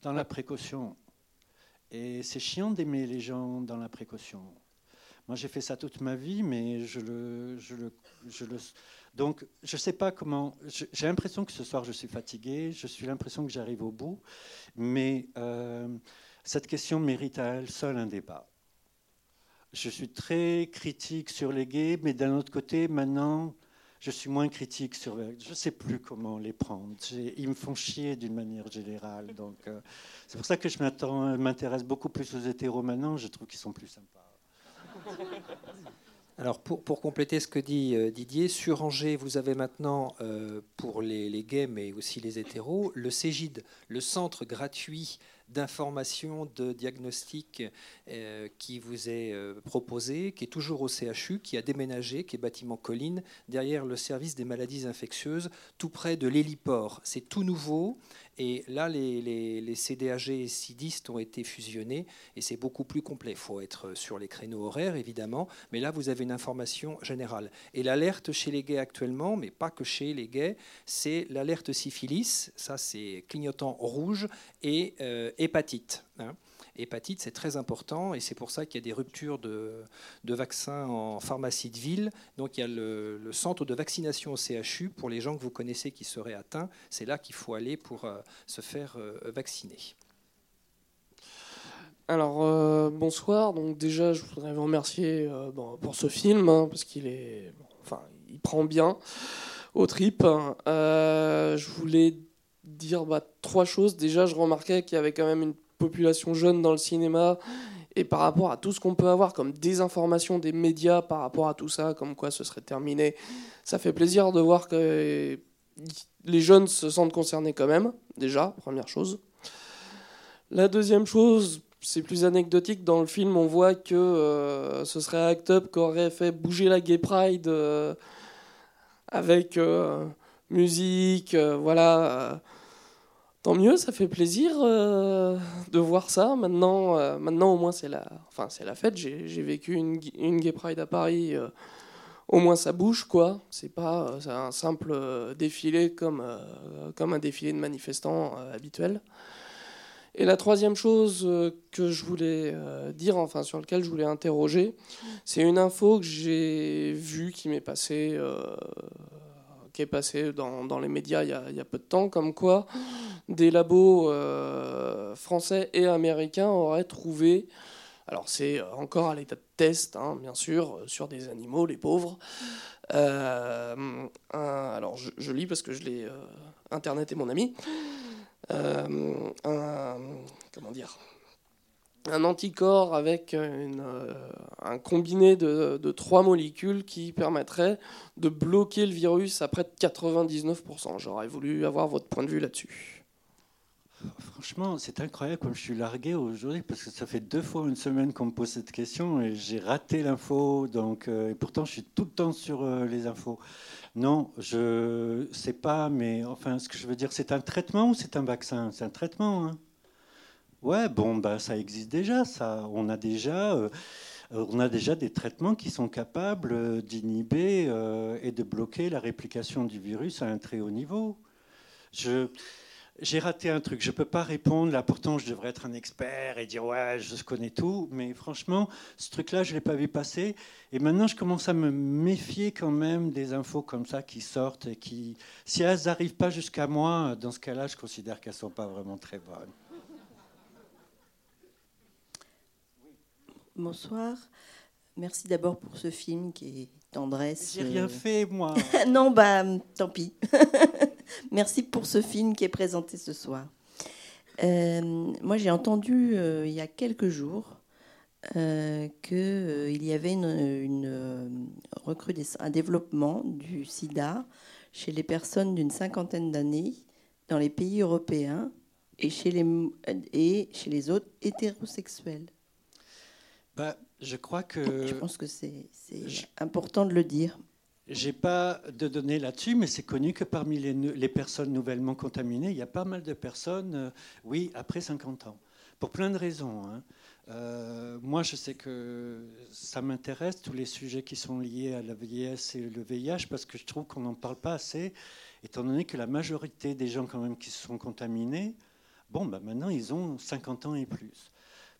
dans la précaution. Et c'est chiant d'aimer les gens dans la précaution. Moi, j'ai fait ça toute ma vie, mais je le, je le, je le donc je ne sais pas comment. J'ai l'impression que ce soir je suis fatigué. Je suis l'impression que j'arrive au bout, mais euh, cette question mérite à elle seule un débat. Je suis très critique sur les gays, mais d'un autre côté, maintenant, je suis moins critique sur. Je ne sais plus comment les prendre. Ils me font chier d'une manière générale. Donc, euh, c'est pour ça que je m'intéresse beaucoup plus aux hétéros maintenant. Je trouve qu'ils sont plus sympas. Alors pour, pour, compléter ce que dit euh, Didier, sur Angers, vous avez maintenant, euh, pour les, les, gays mais aussi les hétéros, le CEGID, le centre gratuit d'information, de diagnostic euh, qui vous est euh, proposé, qui est toujours au CHU, qui a déménagé, qui est bâtiment Colline, derrière le service des maladies infectieuses, tout près de l'héliport. C'est tout nouveau. Et là, les, les, CDAG et CIDIST ont été fusionnés et c'est beaucoup plus complet. Il faut être sur les créneaux horaires, évidemment, mais là, vous avez une information générale. Et l'alerte chez les gays actuellement, mais pas que chez les gays, c'est l'alerte syphilis, ça c'est clignotant rouge, et euh, hépatite. Hein. Hépatite, c'est très important et c'est pour ça qu'il y a des ruptures de, vaccins en pharmacie de ville. Donc il y a le, centre de vaccination au CHU pour les gens que vous connaissez qui seraient atteints. C'est là qu'il faut aller pour euh, se faire euh, vacciner. Alors bonsoir. Donc déjà, je voudrais vous remercier pour ce film hein, parce qu'il est, enfin, il prend bien au trip. je voulais dire bah, trois choses. Déjà, je remarquais qu'il y avait quand même une population jeune dans le cinéma et par rapport à tout ce qu'on peut avoir comme désinformation des médias par rapport à tout ça, comme quoi ce serait terminé, ça fait plaisir de voir que les jeunes se sentent concernés quand même, déjà, première chose. La deuxième chose, c'est plus anecdotique, dans le film on voit que euh, ce serait Act Up qui aurait fait bouger la Gay Pride euh, avec euh, musique, voilà Tant mieux, ça fait plaisir euh, de voir ça. Maintenant, euh, maintenant au moins c'est la, enfin la fête. J'ai vécu une, une, Gay Pride à Paris. Euh, au moins ça bouge quoi. C'est pas un simple défilé comme comme un défilé de manifestants habituel. Et la troisième chose que je voulais dire, enfin sur lequel je voulais interroger, c'est une info que j'ai vue qui m'est passée qui est passé dans, dans les médias il y, a, il y, a, peu de temps, comme quoi des labos euh, français et américains auraient trouvé, alors c'est encore à l'état de test, hein, bien sûr, sur des animaux, les pauvres. Euh, alors je, lis parce que je l'ai, euh, Internet est mon ami. un, comment dire, un anticorps avec un combiné de, trois molécules qui permettrait de bloquer le virus à près de 99%. J'aurais voulu avoir votre point de vue là-dessus. Franchement, c'est incroyable comme je suis largué aujourd'hui parce que ça fait deux fois une semaine qu'on me pose cette question et j'ai raté l'info. Donc, euh, pourtant, je suis tout le temps sur euh, les infos. Non, je sais pas, mais enfin, ce que je veux dire, c'est un traitement ou c'est un vaccin? C'est un traitement. Hein ouais, bon, bah, ça existe déjà. Ça, on a déjà. Euh, on a déjà des traitements qui sont capables d'inhiber et de bloquer la réplication du virus à un très haut niveau. Je, j'ai raté un truc. Je ne peux pas répondre. Là, pourtant, je devrais être un expert et dire ouais, je connais tout. Mais franchement, ce truc-là, je ne l'ai pas vu passer. Et maintenant, je commence à me méfier quand même des infos comme ça qui sortent et qui, si elles n'arrivent pas jusqu'à moi, dans ce cas-là, je considère qu'elles ne sont pas vraiment très bonnes. Bonsoir. Merci d'abord pour ce film qui est tendresse. J'ai rien fait, moi. non, bah, tant pis. Merci pour ce film qui est présenté ce soir. Euh, moi, j'ai entendu euh, il y a quelques jours euh, qu'il y avait une, un développement du sida chez les personnes d'une cinquantaine d'années dans les pays européens et chez les, et chez les autres hétérosexuels. Bah, je crois que. Je pense que c'est important de le dire. J'ai pas de données là-dessus, mais c'est connu que parmi les, personnes nouvellement contaminées, il y a pas mal de personnes, euh, oui, après 50 ans, pour plein de raisons. Hein. Euh, moi, je sais que ça m'intéresse, tous les sujets qui sont liés à la vieillesse et le VIH, parce que je trouve qu'on n'en parle pas assez, étant donné que la majorité des gens quand même qui se sont contaminés, bon, bah maintenant, ils ont 50 ans et plus.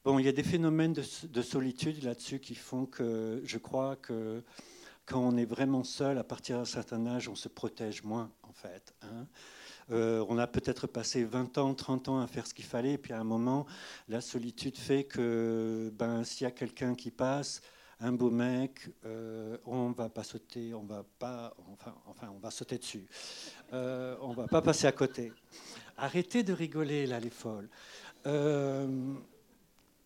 Bon, il y a des phénomènes de, de solitude là-dessus qui font que je crois que quand on est vraiment seul, à partir d'un certain âge, on se protège moins, en fait. Hein. Euh, on a peut-être passé 20 ans, 30 ans à faire ce qu'il fallait, et puis à un moment, la solitude fait que ben, s'il y a quelqu'un qui passe, un beau mec, euh, on va pas sauter, on va pas, enfin, enfin on va sauter dessus. Euh, on va pas passer à côté. Arrêtez de rigoler là, les folles.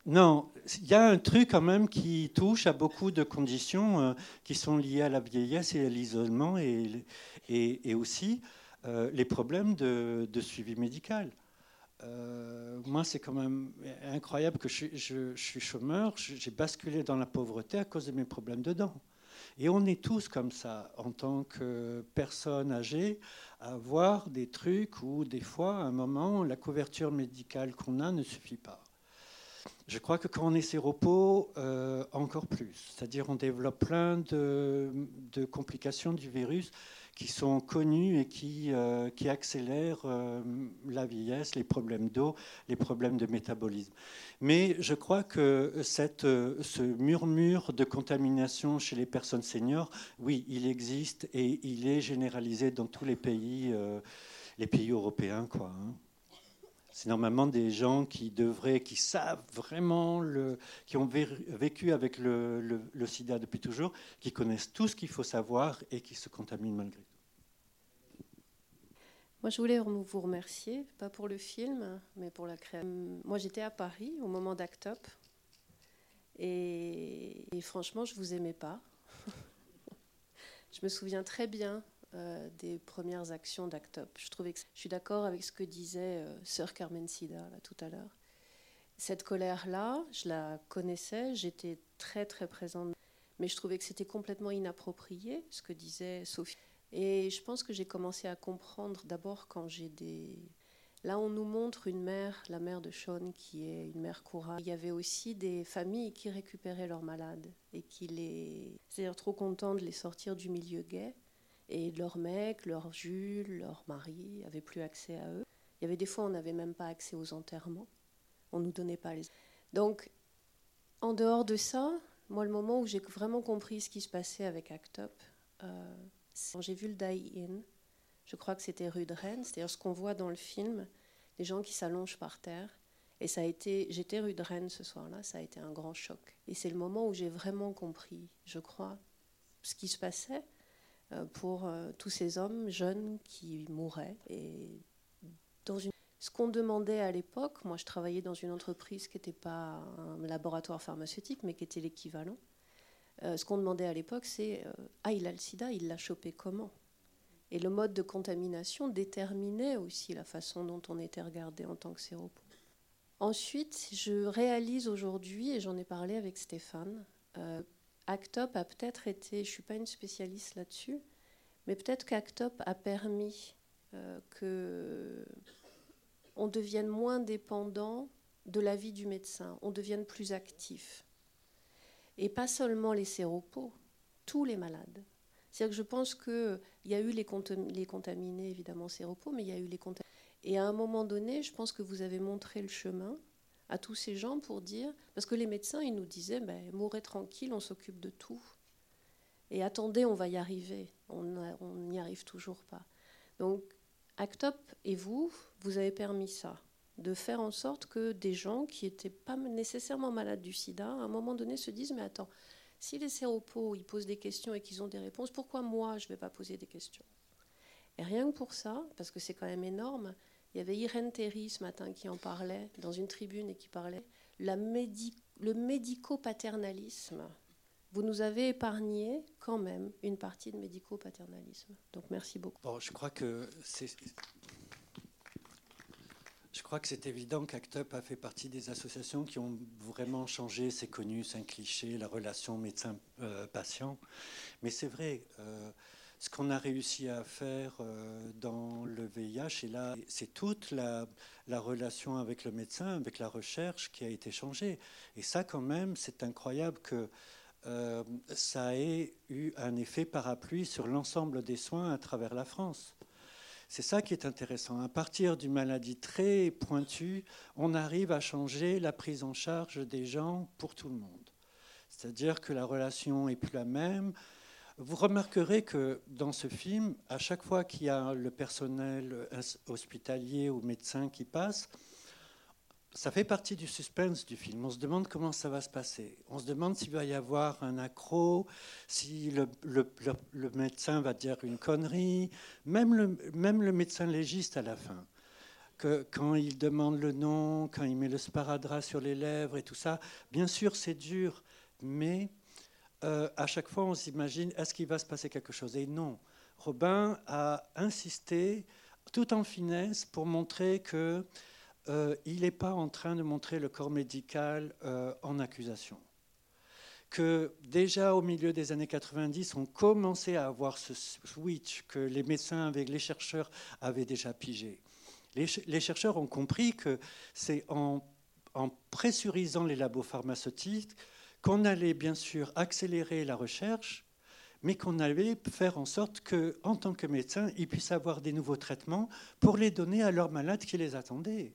Non, il y a un truc quand même qui touche à beaucoup de conditions euh, qui sont liées à la vieillesse et à l'isolement et, aussi euh, les problèmes de, suivi médical. Euh, moi, c'est quand même incroyable que je, suis chômeur, j'ai basculé dans la pauvreté à cause de mes problèmes de dents. Et on est tous comme ça, en tant que personnes âgées, à avoir des trucs où, des fois, à un moment, la couverture médicale qu'on a ne suffit pas. Je crois que quand on est séropo, euh, encore plus. C'est-à-dire on développe plein de, complications du virus qui sont connues et qui, euh, qui accélèrent euh, la vieillesse, les problèmes d'eau, les problèmes de métabolisme. Mais je crois que cette, ce murmure de contamination chez les personnes seniors, oui, il existe et il est généralisé dans tous les pays, les pays européens. Quoi, hein. C'est normalement des gens qui devraient, qui savent vraiment, qui ont vécu avec le, sida depuis toujours, qui connaissent tout ce qu'il faut savoir et qui se contaminent malgré tout. Moi, je voulais vous remercier, pas pour le film, mais pour la création. Moi, j'étais à Paris au moment d'Act Up. Et, et, franchement, je vous aimais pas. je me souviens très bien euh, des premières actions d'Actop. Je, suis d'accord avec ce que disait euh, sœur Carmen Sida tout à l'heure. Cette colère-là, je la connaissais, j'étais très très présente, mais je trouvais que c'était complètement inapproprié ce que disait Sophie. Et je pense que j'ai commencé à comprendre d'abord quand j'ai des... Là, on nous montre une mère, la mère de Sean, qui est une mère courageuse. Il y avait aussi des familles qui récupéraient leurs malades et qui les... C'est-à-dire trop contents de les sortir du milieu gay et leurs mecs, leurs Jules, leurs maris n'avaient plus accès à eux. Il y avait des fois, on n'avait même pas accès aux enterrements. On ne nous donnait pas les. Donc, en dehors de ça, moi, le moment où j'ai vraiment compris ce qui se passait avec Act Up, euh, c'est quand j'ai vu le die-in. Je crois que c'était rue de Rennes, c'est-à-dire ce qu'on voit dans le film, des gens qui s'allongent par terre. Et ça a été, j'étais rue de Rennes ce soir-là, ça a été un grand choc. Et c'est le moment où j'ai vraiment compris, je crois, ce qui se passait. Euh, pour euh, tous ces hommes jeunes qui mouraient. Et dans une... Ce qu'on demandait à l'époque, moi je travaillais dans une entreprise qui n'était pas un laboratoire pharmaceutique, mais qui était l'équivalent. ce qu'on demandait à l'époque, c'est Ah, il a le sida, il l'a chopé comment? Et le mode de contamination déterminait aussi la façon dont on était regardé en tant que séropos. Ensuite, je réalise aujourd'hui, et j'en ai parlé avec Stéphane, euh, Actop a peut-être été, je ne suis pas une spécialiste là-dessus, mais peut-être qu'Actop a permis euh, que on devienne moins dépendant de l'avis du médecin, on devienne plus actif. Et pas seulement les séropos, tous les malades. C'est-à-dire que je pense qu'il y a eu les, les contaminés, évidemment, séropos, mais il y a eu les contaminés et à un moment donné, je pense que vous avez montré le chemin à tous ces gens pour dire, parce que les médecins, ils nous disaient, ben, mourrez tranquille, on s'occupe de tout. Et attendez, on va y arriver. On n'y arrive toujours pas. Donc, Actop et vous, vous avez permis ça, de faire en sorte que des gens qui n'étaient pas nécessairement malades du sida, à un moment donné, se disent, mais attends, si les séropos, ils posent des questions et qu'ils ont des réponses, pourquoi moi, je ne vais pas poser des questions? Et rien que pour ça, parce que c'est quand même énorme, il y avait Irène Terry ce matin qui en parlait dans une tribune et qui parlait la le médico-paternalisme. Vous nous avez épargné quand même une partie de médico-paternalisme. Donc merci beaucoup. Je crois que c'est. Je crois que c'est évident qu'ACT a fait partie des associations qui ont vraiment changé, c'est connu, c'est un cliché, la relation médecin-patient. Mais c'est vrai, euh, ce qu'on a réussi à faire euh, dans le VIH, c'est toute la, relation avec le médecin, avec la recherche qui a été changée. Et ça, quand même, c'est incroyable que euh, ça ait eu un effet parapluie sur l'ensemble des soins à travers la France. C'est ça qui est intéressant. À partir d'une maladie très pointue, on arrive à changer la prise en charge des gens pour tout le monde. C'est-à-dire que la relation est plus la même, vous remarquerez que dans ce film, à chaque fois qu'il y a le personnel hospitalier ou médecin qui passe, ça fait partie du suspense du film. On se demande comment ça va se passer. On se demande s'il va y avoir un accro, si le, médecin va dire une connerie, même le, même le médecin légiste à la fin. Que, quand il demande le nom, quand il met le sparadrap sur les lèvres et tout ça, bien sûr c'est dur, mais euh, à chaque fois, on s'imagine, est-ce qu'il va se passer quelque chose? Et non. Robin a insisté, tout en finesse, pour montrer que euh, n'est pas en train de montrer le corps médical euh, en accusation. Que déjà au milieu des années 90, on commençait à avoir ce switch que les médecins avec les chercheurs avaient déjà pigé. Les, chercheurs ont compris que c'est en pressurisant les labos pharmaceutiques qu'on allait bien sûr accélérer la recherche, mais qu'on allait faire en sorte que, en tant que médecin, ils puissent avoir des nouveaux traitements pour les donner à leurs malades qui les attendaient.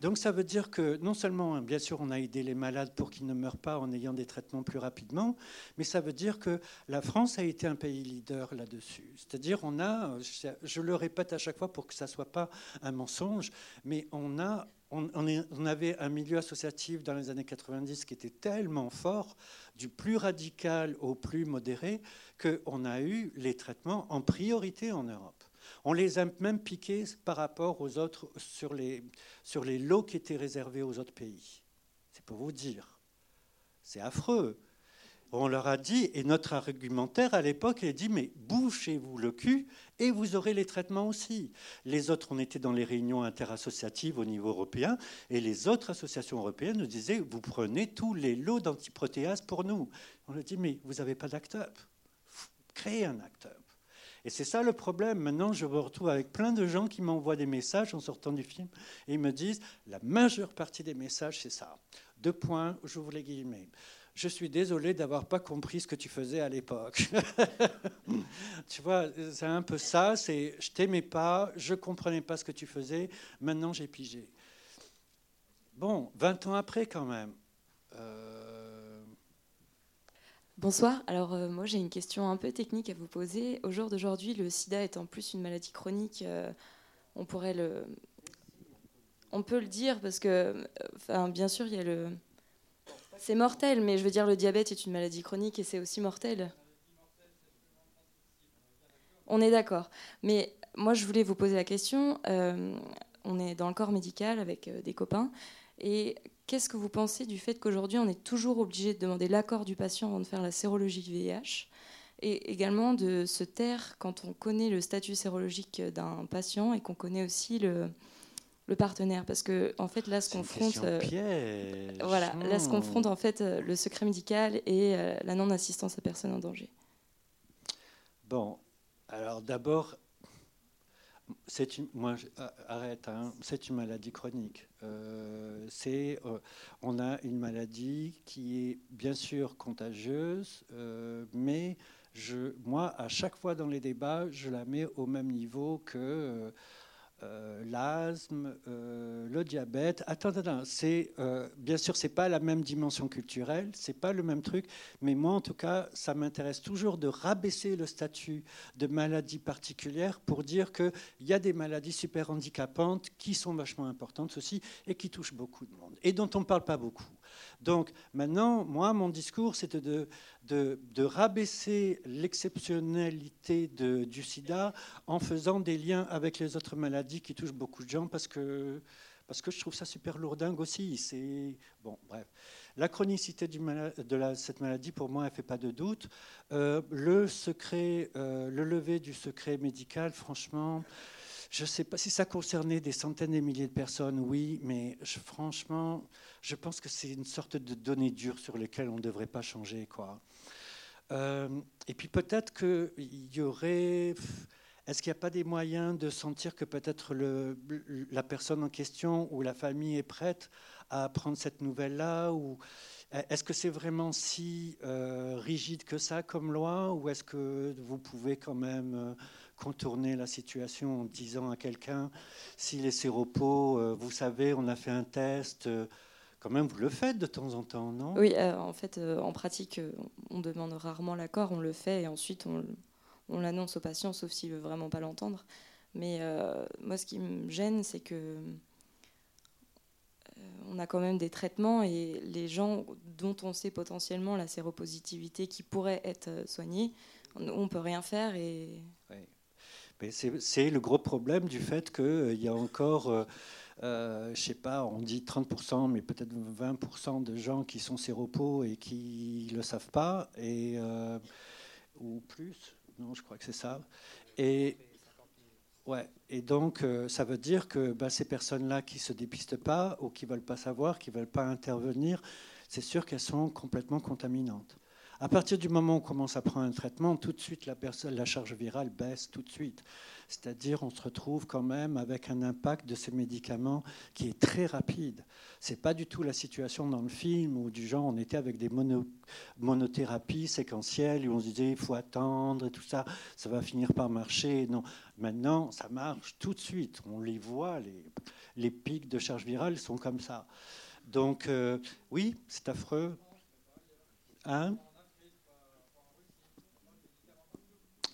Donc ça veut dire que non seulement, bien sûr, on a aidé les malades pour qu'ils ne meurent pas en ayant des traitements plus rapidement, mais ça veut dire que la France a été un pays leader là-dessus. C'est-à-dire, on a, je le répète à chaque fois pour que ça ne soit pas un mensonge, mais on a on, avait un milieu associatif dans les années 90 qui était tellement fort, du plus radical au plus modéré, qu'on a eu les traitements en priorité en Europe. On les a même piqués par rapport aux autres sur les, sur les lots qui étaient réservés aux autres pays. C'est pour vous dire. C'est affreux on leur a dit, et notre argumentaire à l'époque est dit, mais bouchez-vous le cul et vous aurez les traitements aussi. Les autres, on était dans les réunions interassociatives au niveau européen, et les autres associations européennes nous disaient, vous prenez tous les lots d'antiprotéases pour nous. On leur dit, mais vous n'avez pas d'act-up. Créez un act-up. Et c'est ça le problème. Maintenant, je me retrouve avec plein de gens qui m'envoient des messages en sortant du film et ils me disent la majeure partie des messages, c'est ça. Deux points, j'ouvre les guillemets je suis désolé d'avoir pas compris ce que tu faisais à l'époque. tu vois, c'est un peu ça, c'est je t'aimais pas, je comprenais pas ce que tu faisais, maintenant j'ai pigé. Bon, 20 ans après quand même. Euh, Bonsoir, alors euh, moi j'ai une question un peu technique à vous poser. Au jour d'aujourd'hui, le sida est en plus une maladie chronique, euh, on pourrait le... Dire parce que, enfin, bien sûr, il y a le, c'est mortel, mais je veux dire, le diabète est une maladie chronique et c'est aussi mortel. On est d'accord. Mais moi, je voulais vous poser la question. Euh, on est dans le corps médical avec des copains. Et qu'est-ce que vous pensez du fait qu'aujourd'hui, on est toujours obligé de demander l'accord du patient avant de faire la sérologie du VIH et également de se taire quand on connaît le statut sérologique d'un patient et qu'on connaît aussi le, le partenaire? Parce que en fait là se confronte euh, voilà là se confronte en fait euh, le secret médical et euh, la non assistance à personne en danger. Bon alors d'abord c'est une moi arrête hein, c'est une maladie chronique. C'est on a une maladie qui est bien sûr contagieuse mais je moi à chaque fois dans les débats je la mets au même niveau que euh, l'asthme, euh, le diabète. Attends, attends, c'est euh, bien sûr c'est pas la même dimension culturelle, c'est pas le même truc, mais moi en tout cas, ça m'intéresse toujours de rabaisser le statut de maladie particulière pour dire qu'il y a des maladies super handicapantes qui sont vachement importantes aussi et qui touchent beaucoup de monde et dont on ne parle pas beaucoup. Donc maintenant, moi, mon discours, c'était de, rabaisser l'exceptionnalité du sida en faisant des liens avec les autres maladies qui touchent beaucoup de gens parce que, parce que je trouve ça super lourdingue aussi. C'est bon, bref. La chronicité de cette maladie, pour moi, elle ne fait pas de doute. Euh, le secret, euh, le lever du secret médical, franchement, je ne sais pas si ça concernait des centaines et milliers de personnes, oui, mais franchement, je pense que c'est une sorte de données dures sur lesquelles on ne devrait pas changer. Quoi. Euh, et puis peut-être qu'il y aurait... Est-ce qu'il n'y a pas des moyens de sentir que peut-être la personne en question ou la famille est prête à apprendre cette nouvelle-là ou Est-ce que c'est vraiment si euh, rigide que ça comme loi ou est-ce que vous pouvez quand même euh, contourner la situation en disant à quelqu'un s'il est séropo, euh, vous savez, on a fait un test. Quand même, vous le faites de temps en temps, non? Oui, euh, en fait, en pratique, on demande rarement l'accord, on le fait et ensuite on, on l'annonce au patient, sauf s'il veut vraiment pas l'entendre. Mais moi, ce qui me gêne, c'est que on a quand même des traitements et les gens dont on sait potentiellement la séropositivité qui pourrait être soignée, on ne peut rien faire et c'est le gros problème du fait qu'il euh, y a encore, euh, euh, je sais pas, on dit 30%, mais peut-être 20% de gens qui sont séropos et qui ne le savent pas, et, ou plus, non, je crois que c'est ça. Et, ouais, et donc, ça veut dire que bah, ces personnes-là qui ne se dépistent pas ou qui ne veulent pas savoir, qui ne veulent pas intervenir, c'est sûr qu'elles sont complètement contaminantes. À partir du moment où on commence à prendre un traitement, tout de suite la, charge virale baisse tout de suite. C'est-à-dire on se retrouve quand même avec un impact de ces médicaments qui est très rapide. C'est pas du tout la situation dans le film où du genre on était avec des monothérapies séquentielles où on se disait il faut attendre et tout ça, ça va finir par marcher. Non, maintenant ça marche tout de suite. On les voit, les, les pics de charge virale sont comme ça. Donc euh, oui, c'est affreux. Hein?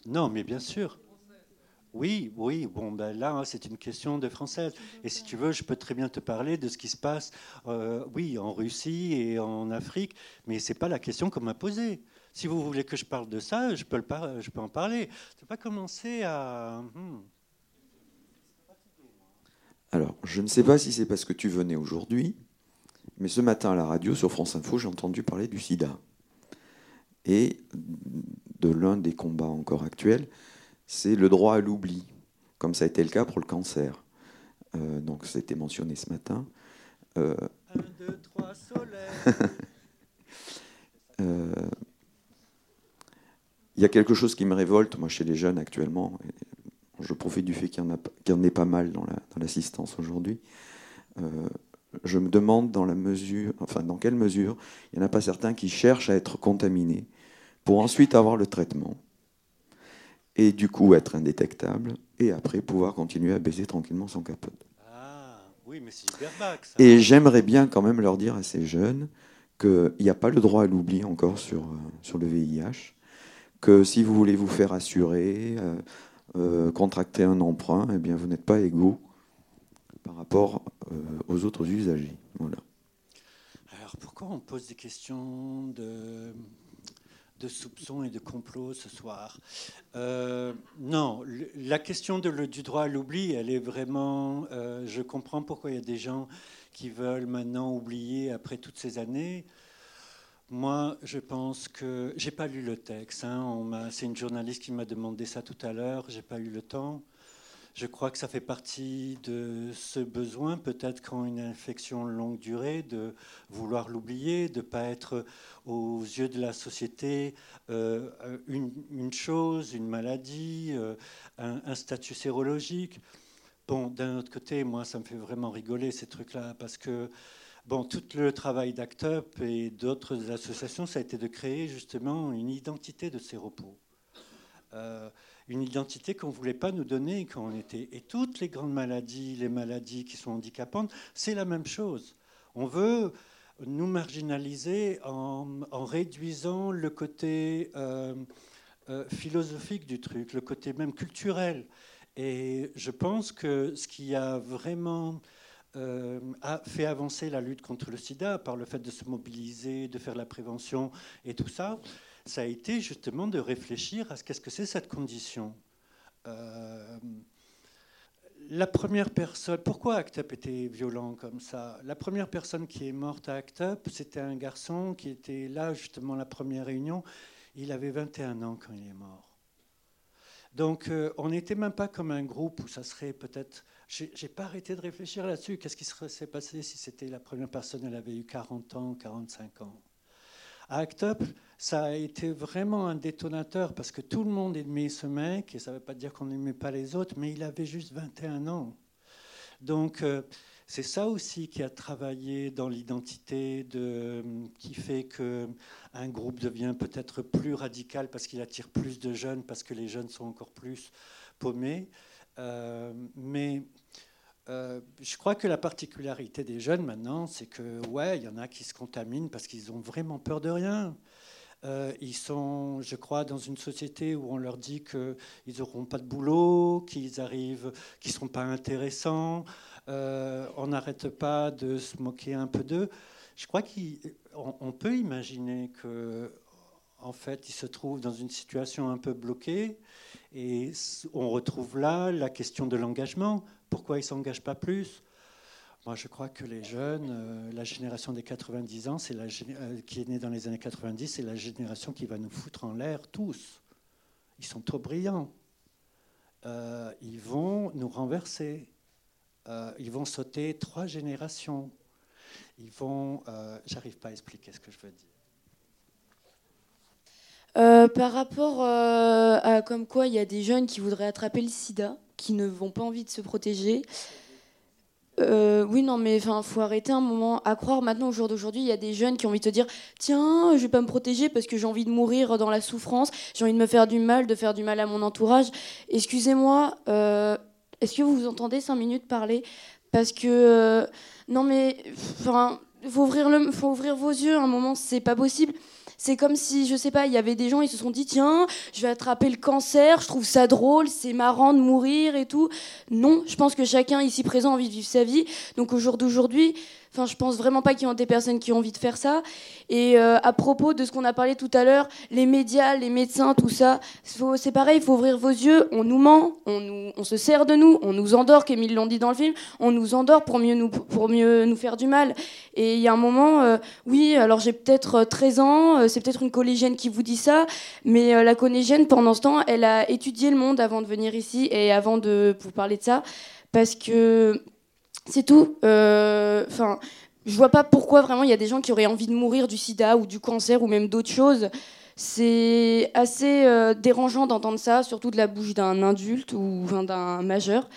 Non, mais bien sûr. Oui, oui, bon, ben là, hein, c'est une question de française. Et si tu veux, je peux très bien te parler de ce qui se passe, euh, oui, en Russie et en Afrique, mais ce n'est pas la question qu'on m'a posée. Si vous voulez que je parle de ça, je peux, le je peux en parler. Tu pas commencer à... Hmm. Alors, je ne sais pas si c'est parce que tu venais aujourd'hui, mais ce matin à la radio, sur France Info, j'ai entendu parler du sida. Et de l'un des combats encore actuels, c'est le droit à l'oubli, comme ça a été le cas pour le cancer. Euh, donc, ça a été mentionné ce matin. Euh, Un, deux, trois, euh, Il y a quelque chose qui me révolte, moi, chez les jeunes actuellement. je profite du fait qu'il y, en ait pas mal dans l'assistance aujourd'hui. je me demande dans la mesure, enfin, dans quelle mesure il n'y en a pas certains qui cherchent à être contaminés pour ensuite avoir le traitement et du coup être indétectable et après pouvoir continuer à baiser tranquillement son capote. Ah, oui, mais c'est. Et j'aimerais bien quand même leur dire à ces jeunes qu'il n'y a pas le droit à l'oubli encore sur, euh, sur le VIH, que si vous voulez vous faire assurer, euh, euh, contracter un emprunt, eh bien vous n'êtes pas égaux par rapport aux autres usagers. Voilà. Alors pourquoi on pose des questions de de soupçons et de complots ce soir. Euh, non, la question du droit à l'oubli, elle est vraiment. Euh, je comprends pourquoi il y a des gens qui veulent maintenant oublier après toutes ces années. Moi, je pense que j'ai pas lu le texte. Hein, c'est une journaliste qui m'a demandé ça tout à l'heure. J'ai pas eu le temps. Je crois que ça fait partie de ce besoin, peut-être quand une infection longue durée, de vouloir l'oublier, de ne pas être aux yeux de la société euh, une, chose, une maladie, euh, un, statut sérologique. Bon, d'un autre côté, moi, ça me fait vraiment rigoler ces trucs-là, parce que bon, tout le travail d'ACT UP et d'autres associations, ça a été de créer justement une identité de ces repos. Euh, une identité qu'on ne voulait pas nous donner quand on était. Et toutes les grandes maladies, les maladies qui sont handicapantes, c'est la même chose. On veut nous marginaliser en, réduisant le côté euh, euh, philosophique du truc, le côté même culturel. Et je pense que ce qui a vraiment euh, fait avancer la lutte contre le sida par le fait de se mobiliser, de faire la prévention et tout ça, ça a été justement de réfléchir à ce qu'est-ce que c'est cette condition. Euh, la première personne, pourquoi Act Up était violent comme ça? La première personne qui est morte à Act Up, c'était un garçon qui était là justement la première réunion. Il avait 21 ans quand il est mort. Donc euh, on n'était même pas comme un groupe où ça serait peut-être... J'ai pas arrêté de réfléchir là-dessus. Qu'est-ce qui serait passé si c'était la première personne, elle avait eu 40 ans, 45 ans? Act Up, ça a été vraiment un détonateur parce que tout le monde aimait ce mec, et ça ne veut pas dire qu'on n'aimait pas les autres, mais il avait juste 21 ans. Donc euh, c'est ça aussi qui a travaillé dans l'identité, qui fait qu'un groupe devient peut-être plus radical parce qu'il attire plus de jeunes, parce que les jeunes sont encore plus paumés. Euh, mais euh, je crois que la particularité des jeunes maintenant, c'est que ouais, il y en a qui se contaminent parce qu'ils ont vraiment peur de rien. Euh, ils sont, je crois, dans une société où on leur dit qu'ils n'auront pas de boulot, qu'ils arrivent, qu'ils ne seront pas intéressants. Euh, on n'arrête pas de se moquer un peu d'eux. Je crois qu'on peut imaginer que, en fait, ils se trouvent dans une situation un peu bloquée. Et on retrouve là la question de l'engagement. Pourquoi ils ne s'engagent pas plus moi, je crois que les jeunes, euh, la génération des 90 ans, euh, qui est née dans les années 90, c'est la génération qui va nous foutre en l'air tous. Ils sont trop brillants. Euh, ils vont nous renverser. ils vont sauter trois générations. Ils vont. J'arrive pas à expliquer ce que je veux dire. Par rapport à comme quoi il y a des jeunes qui voudraient attraper le sida, qui ne vont pas envie de se protéger, euh, oui, non, mais il faut arrêter un moment à croire. Maintenant, au jour d'aujourd'hui, il y a des jeunes qui ont envie de te dire Tiens, je vais pas me protéger parce que j'ai envie de mourir dans la souffrance, j'ai envie de me faire du mal, de faire du mal à mon entourage. Excusez-moi, euh, est-ce que vous entendez cinq minutes parler? Parce que. Euh, non, mais. Enfin, faut faut ouvrir vos yeux un moment, c'est pas possible. C'est comme si, je sais pas, il y avait des gens, ils se sont dit, tiens, je vais attraper le cancer, je trouve ça drôle, c'est marrant de mourir et tout. Non, je pense que chacun ici présent a envie de vivre sa vie. Donc au jour d'aujourd'hui, Enfin, je pense vraiment pas qu'il y ait des personnes qui ont envie de faire ça. Et euh, à propos de ce qu'on a parlé tout à l'heure, les médias, les médecins, tout ça, c'est pareil, il faut ouvrir vos yeux. On nous ment, on, nous, on se sert de nous, on nous endort, comme ils l'ont dit dans le film, on nous endort pour mieux nous, pour mieux nous faire du mal. Et il y a un moment, euh, oui, alors j'ai peut-être 13 euh, ans, c'est peut-être une collégienne qui vous dit ça, mais la collégienne, pendant ce temps, elle a étudié le monde avant de venir ici et avant de vous parler de ça, parce que c'est tout. Euh, enfin, je vois pas pourquoi vraiment il y a des gens qui auraient envie de mourir du sida ou du cancer ou même d'autres choses. C'est assez euh, dérangeant d'entendre ça, surtout de la bouche d'un adulte ou d'un majeur.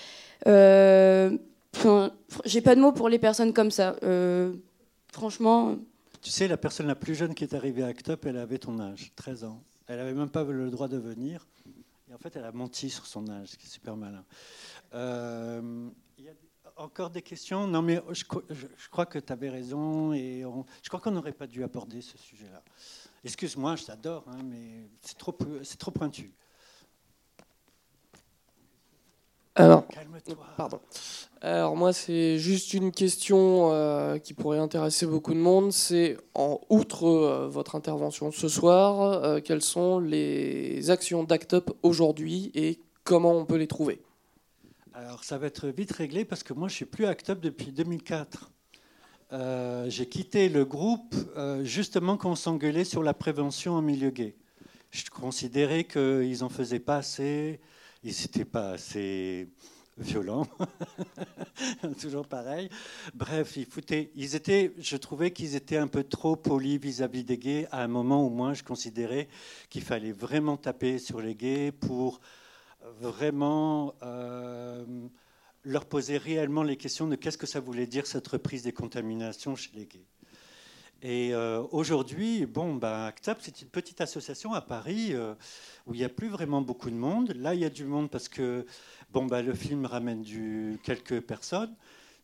Euh, j'ai pas de mots pour les personnes comme ça. franchement. Tu sais, la personne la plus jeune qui est arrivée à ACT UP, elle avait ton âge, 13 ans. Elle avait même pas le droit de venir. Et en fait, elle a menti sur son âge, ce qui est super malin encore des questions? Non, mais je, crois que tu avais raison et je crois qu'on n'aurait pas dû aborder ce sujet-là. Excuse-moi, je t'adore, hein, mais c'est trop, trop pointu. Alors, pardon. Alors moi, c'est juste une question euh, qui pourrait intéresser beaucoup de monde. C'est en outre euh, votre intervention ce soir, euh, quelles sont les actions d'Act Up aujourd'hui et comment on peut les trouver? Alors ça va être vite réglé parce que moi je suis plus Act Up depuis 2004. J'ai quitté le groupe justement quand on s'engueulait sur la prévention en milieu gay. Je considérais qu'ils n'en faisaient pas assez, ils n'étaient pas assez violents, toujours pareil. Bref, ils, foutaient, ils étaient, je trouvais qu'ils étaient un peu trop polis vis-à-vis des gays, à un moment où moi je considérais qu'il fallait vraiment taper sur les gays pour vraiment euh, leur poser réellement les questions de qu'est-ce que ça voulait dire cette reprise des contaminations chez les gays. Et euh, aujourd'hui, bon, bah, ACTAP, c'est une petite association à Paris euh, où il n'y a plus vraiment beaucoup de monde. Là, il y a du monde parce que bon, bah, le film ramène quelques personnes.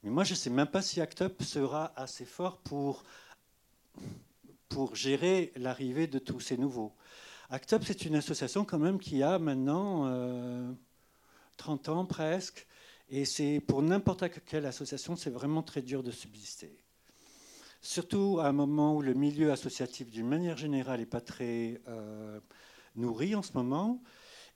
Mais moi, je ne sais même pas si ACTUP sera assez fort pour, pour gérer l'arrivée de tous ces nouveaux. ACTUP, c'est une association quand même qui a maintenant 30 euh, ans presque. Et c'est pour n'importe quelle association, c'est vraiment très dur de subsister surtout à un moment où le milieu associatif, d'une manière générale, n'est pas très euh, nourri en ce moment.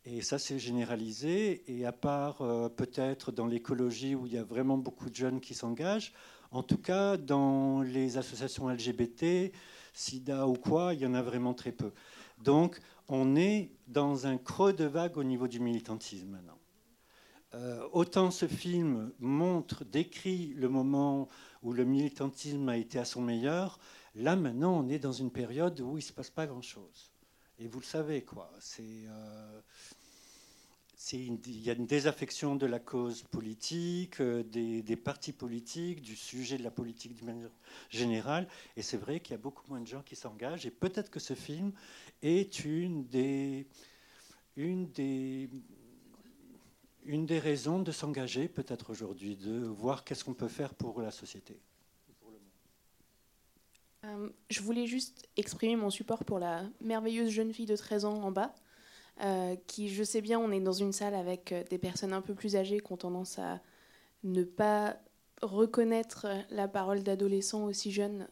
Et ça, c'est généralisé. Et à part euh, peut-être dans l'écologie, où il y a vraiment beaucoup de jeunes qui s'engagent, en tout cas, dans les associations LGBT, SIDA ou quoi, il y en a vraiment très peu. Donc, on est dans un creux de vague au niveau du militantisme maintenant. Euh, autant ce film montre, décrit le moment où le militantisme a été à son meilleur, là maintenant on est dans une période où il ne se passe pas grand-chose. Et vous le savez, quoi. C'est, euh, il y a une désaffection de la cause politique, euh, des, partis politiques, du sujet de la politique d'une manière générale. Et c'est vrai qu'il y a beaucoup moins de gens qui s'engagent. Et peut-être que ce film est une des, une des, une des raisons de s'engager peut-être aujourd'hui, de voir qu'est-ce qu'on peut faire pour la société. Euh, je voulais juste exprimer mon support pour la merveilleuse jeune fille de 13 ans en bas, euh, qui, je sais bien, on est dans une salle avec euh, des personnes un peu plus âgées qui ont tendance à ne pas reconnaître la parole d'adolescent aussi jeune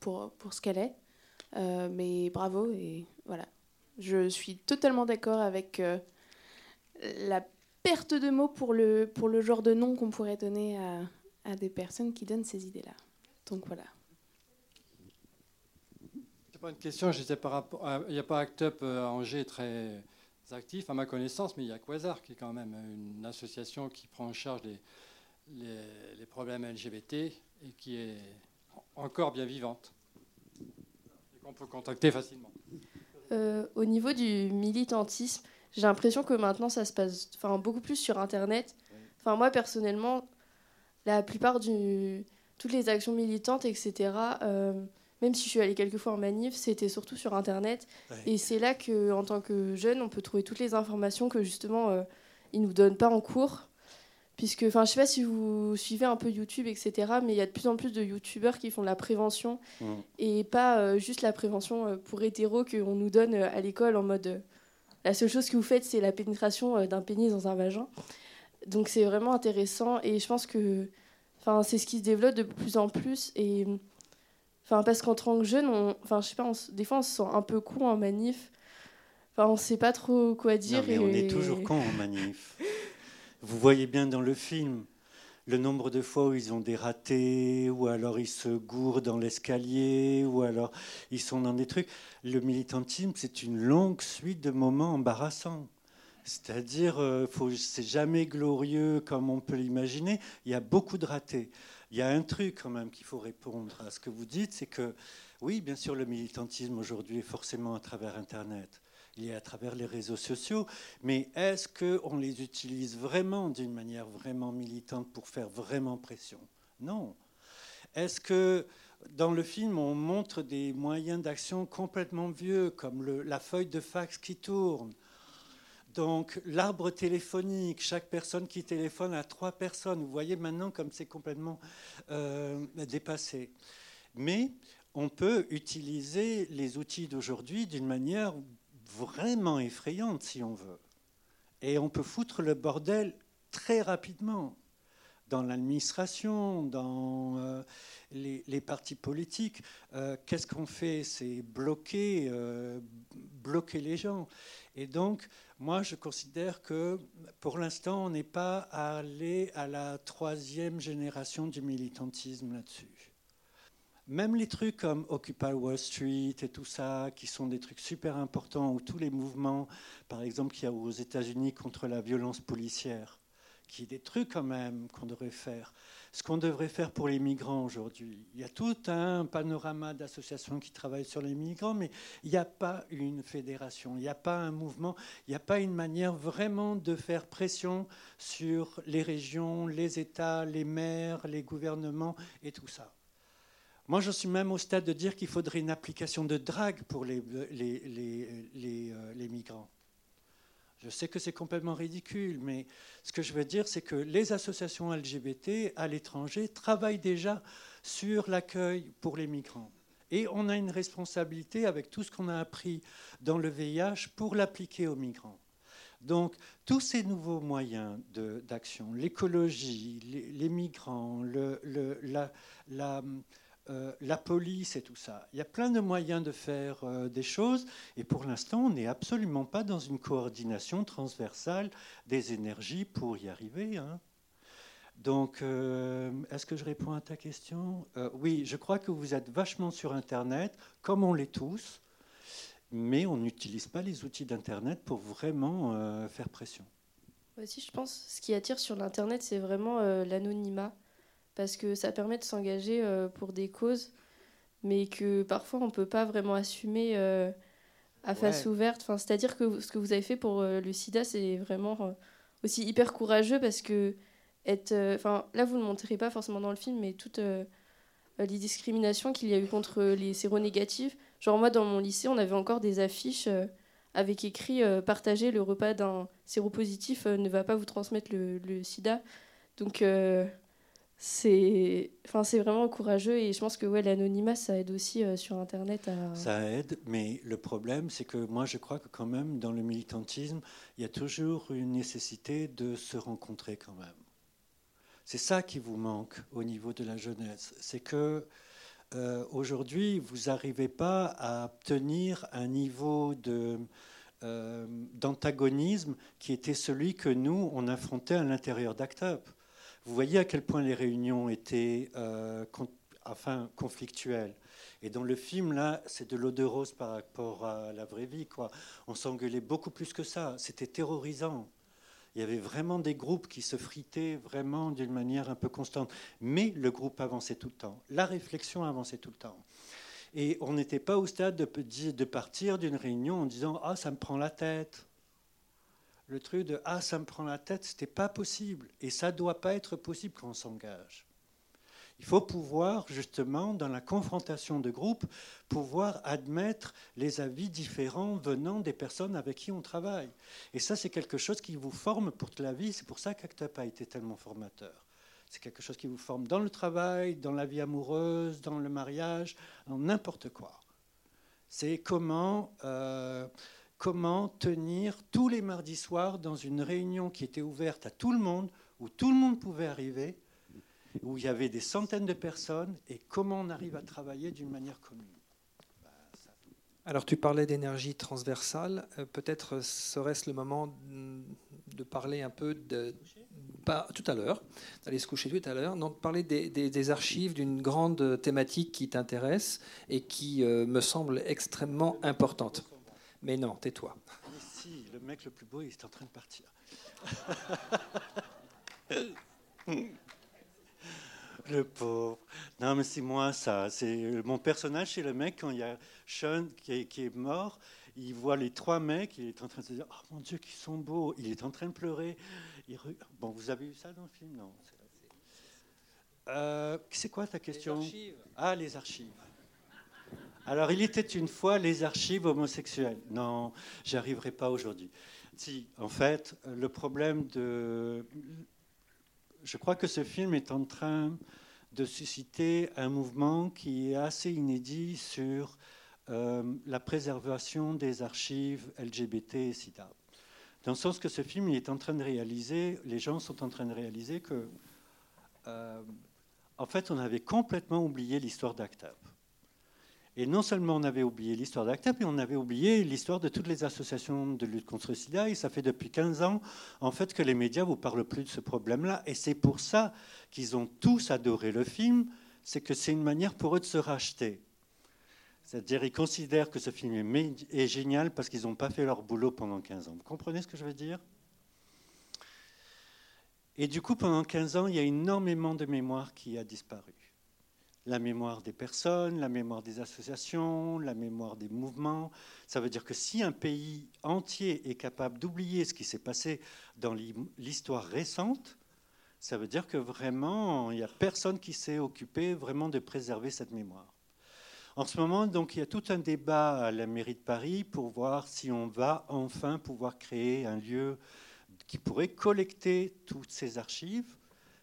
pour, pour ce qu'elle est. mais bravo et voilà. Je suis totalement d'accord avec la perte de mots pour le, pour le genre de nom qu'on pourrait donner à, à, des personnes qui donnent ces idées-là. Donc voilà. C'est pas une question, par rapport il n'y a pas Act Up euh, à Angers très actif à ma connaissance, mais il y a Quasar qui est quand même une association qui prend en charge les, problèmes LGBT et qui est encore bien vivante et qu'on peut contacter facilement. Euh, au niveau du militantisme, j'ai l'impression que maintenant ça se passe enfin, beaucoup plus sur Internet. Enfin, moi personnellement, la plupart du toutes les actions militantes, etc., même si je suis allée quelques fois en manif, c'était surtout sur Internet. Et c'est là que, en tant que jeune, on peut trouver toutes les informations que justement euh, ils nous donnent pas en cours. Puisque, enfin, je sais pas si vous suivez un peu YouTube, etc., mais il y a de plus en plus de YouTubeurs qui font de la prévention mmh. et pas euh, juste la prévention euh, pour hétéros qu'on nous donne à l'école en mode la seule chose que vous faites, c'est la pénétration euh, d'un pénis dans un vagin. Donc c'est vraiment intéressant et je pense que enfin, c'est ce qui se développe de plus en plus. Et, enfin, parce qu'en tant que jeune, on, enfin, je sais pas, des fois on se sent un peu con en manif. Enfin, on ne sait pas trop quoi dire. mais on est toujours con en manif. Vous voyez bien dans le film, le nombre de fois où ils ont des ratés, ou alors ils se gourent dans l'escalier, ou alors ils sont dans des trucs. Le militantisme, c'est une longue suite de moments embarrassants. C'est-à-dire, euh, c'est jamais glorieux comme on peut l'imaginer. Il y a beaucoup de ratés. Il y a un truc quand même qu'il faut répondre à ce que vous dites, c'est que oui, bien sûr, le militantisme aujourd'hui est forcément à travers Internet. Et à travers les réseaux sociaux, mais est-ce qu'on les utilise vraiment d'une manière vraiment militante pour faire vraiment pression? Non. Est-ce que dans le film, on montre des moyens d'action complètement vieux, comme la feuille de fax qui tourne? Donc l'arbre téléphonique, chaque personne qui téléphone à trois personnes, vous voyez maintenant comme c'est complètement euh, dépassé. Mais on peut utiliser les outils d'aujourd'hui d'une manière vraiment effrayante si on veut. Et on peut foutre le bordel très rapidement dans l'administration, dans euh, les, partis politiques. Euh, qu'est-ce qu'on fait? C'est bloquer, bloquer les gens. Et donc, moi, je considère que pour l'instant, on n'est pas allé à la troisième génération du militantisme là-dessus. Même les trucs comme Occupy Wall Street et tout ça, qui sont des trucs super importants, ou tous les mouvements, par exemple, qu'il y a aux États-Unis contre la violence policière, qui est des trucs quand même qu'on devrait faire. Ce qu'on devrait faire pour les migrants aujourd'hui. Il y a tout un panorama d'associations qui travaillent sur les migrants, mais il n'y a pas une fédération, il n'y a pas un mouvement, il n'y a pas une manière vraiment de faire pression sur les régions, les États, les maires, les gouvernements et tout ça. Moi, je suis même au stade de dire qu'il faudrait une application de drague pour les, les, les, euh, les migrants. Je sais que c'est complètement ridicule, mais ce que je veux dire, c'est que les associations LGBT à l'étranger travaillent déjà sur l'accueil pour les migrants. Et on a une responsabilité avec tout ce qu'on a appris dans le VIH pour l'appliquer aux migrants. Donc, tous ces nouveaux moyens d'action, l'écologie, les, migrants, la euh, la police et tout ça. Il y a plein de moyens de faire euh, des choses et pour l'instant, on n'est absolument pas dans une coordination transversale des énergies pour y arriver. Hein. Donc, euh, est-ce que je réponds à ta question? Oui, je crois que vous êtes vachement sur Internet, comme on l'est tous, mais on n'utilise pas les outils d'Internet pour vraiment faire pression. Aussi, je pense ce qui attire sur l'Internet, c'est vraiment l'anonymat parce que ça permet de s'engager euh, pour des causes, mais que parfois on ne peut pas vraiment assumer euh, à face ouverte. Enfin, C'est-à-dire que ce que vous avez fait pour euh, le sida, c'est vraiment aussi hyper courageux parce que être, enfin, là, vous ne montrerez pas forcément dans le film, mais toutes les discriminations qu'il y a eu contre les séronégatifs. Genre moi, dans mon lycée, on avait encore des affiches avec écrit Partager le repas d'un séropositif ne va pas vous transmettre le, le sida ». Donc c'est enfin c'est vraiment courageux et je pense que ouais l'anonymat ça aide aussi euh, sur internet ça aide mais le problème c'est que moi je crois que quand même dans le militantisme il y a toujours une nécessité de se rencontrer quand même. C'est ça qui vous manque au niveau de la jeunesse. C'est que euh, aujourd'hui vous n'arrivez pas à obtenir un niveau de euh, d'antagonisme qui était celui que nous on affrontait à l'intérieur d'Act vous voyez à quel point les réunions étaient euh, enfin, conflictuelles. Et dans le film, là, c'est de l'eau de rose par rapport à la vraie vie. On s'engueulait beaucoup plus que ça. C'était terrorisant. Il y avait vraiment des groupes qui se fritaient vraiment d'une manière un peu constante. Mais le groupe avançait tout le temps. La réflexion avançait tout le temps. Et on n'était pas au stade de, de partir d'une réunion en disant Ah, ça me prend la tête le truc de ah ça me prend la tête, c'était pas possible et ça doit pas être possible quand on s'engage. Il faut pouvoir justement dans la confrontation de groupe pouvoir admettre les avis différents venant des personnes avec qui on travaille. Et ça c'est quelque chose qui vous forme pour toute la vie, c'est pour ça qu'ACTUP a été tellement formateur. C'est quelque chose qui vous forme dans le travail, dans la vie amoureuse, dans le mariage, dans n'importe quoi. C'est comment euh, comment tenir tous les mardis soirs dans une réunion qui était ouverte à tout le monde, où tout le monde pouvait arriver, où il y avait des centaines de personnes, et comment on arrive à travailler d'une manière commune. Alors tu parlais d'énergie transversale, euh, peut-être serait-ce le moment de parler un peu de... Tout à l'heure, d'aller se coucher tout à l'heure, de parler des, archives d'une grande thématique qui t'intéresse et qui euh, me semble extrêmement importante. Mais non, tais-toi. si, le mec le plus beau, il est en train de partir. le pauvre. Non, mais c'est moi, ça. C'est mon personnage, c'est le mec quand il y a Sean qui est, mort. Il voit les trois mecs, il est en train de se dire Oh mon Dieu, qu'ils sont beaux. Il est en train de pleurer. Bon, vous avez vu ça dans le film? Non. Euh, c'est quoi ta question? Ah, les archives. Alors, il était une fois les archives homosexuelles. Non, j'y arriverai pas aujourd'hui. Si, en fait, le problème de. Je crois que ce film est en train de susciter un mouvement qui est assez inédit sur euh, la préservation des archives LGBT et SIDA. Dans le sens que ce film, il est en train de réaliser, les gens sont en train de réaliser que, euh, en fait, on avait complètement oublié l'histoire d'Act Up. Et non seulement on avait oublié l'histoire d'Act Up, mais on avait oublié l'histoire de toutes les associations de lutte contre le sida. Et ça fait depuis 15 ans, en fait, que les médias ne vous parlent plus de ce problème-là. Et c'est pour ça qu'ils ont tous adoré le film, c'est que c'est une manière pour eux de se racheter. C'est-à-dire ils considèrent que ce film est, génial parce qu'ils n'ont pas fait leur boulot pendant 15 ans. Vous comprenez ce que je veux dire? Et du coup, pendant 15 ans, il y a énormément de mémoire qui a disparu. La mémoire des personnes, la mémoire des associations, la mémoire des mouvements. Ça veut dire que si un pays entier est capable d'oublier ce qui s'est passé dans l'histoire récente, ça veut dire que vraiment, il n'y a personne qui s'est occupé vraiment de préserver cette mémoire. En ce moment, donc, il y a tout un débat à la mairie de Paris pour voir si on va enfin pouvoir créer un lieu qui pourrait collecter toutes ces archives.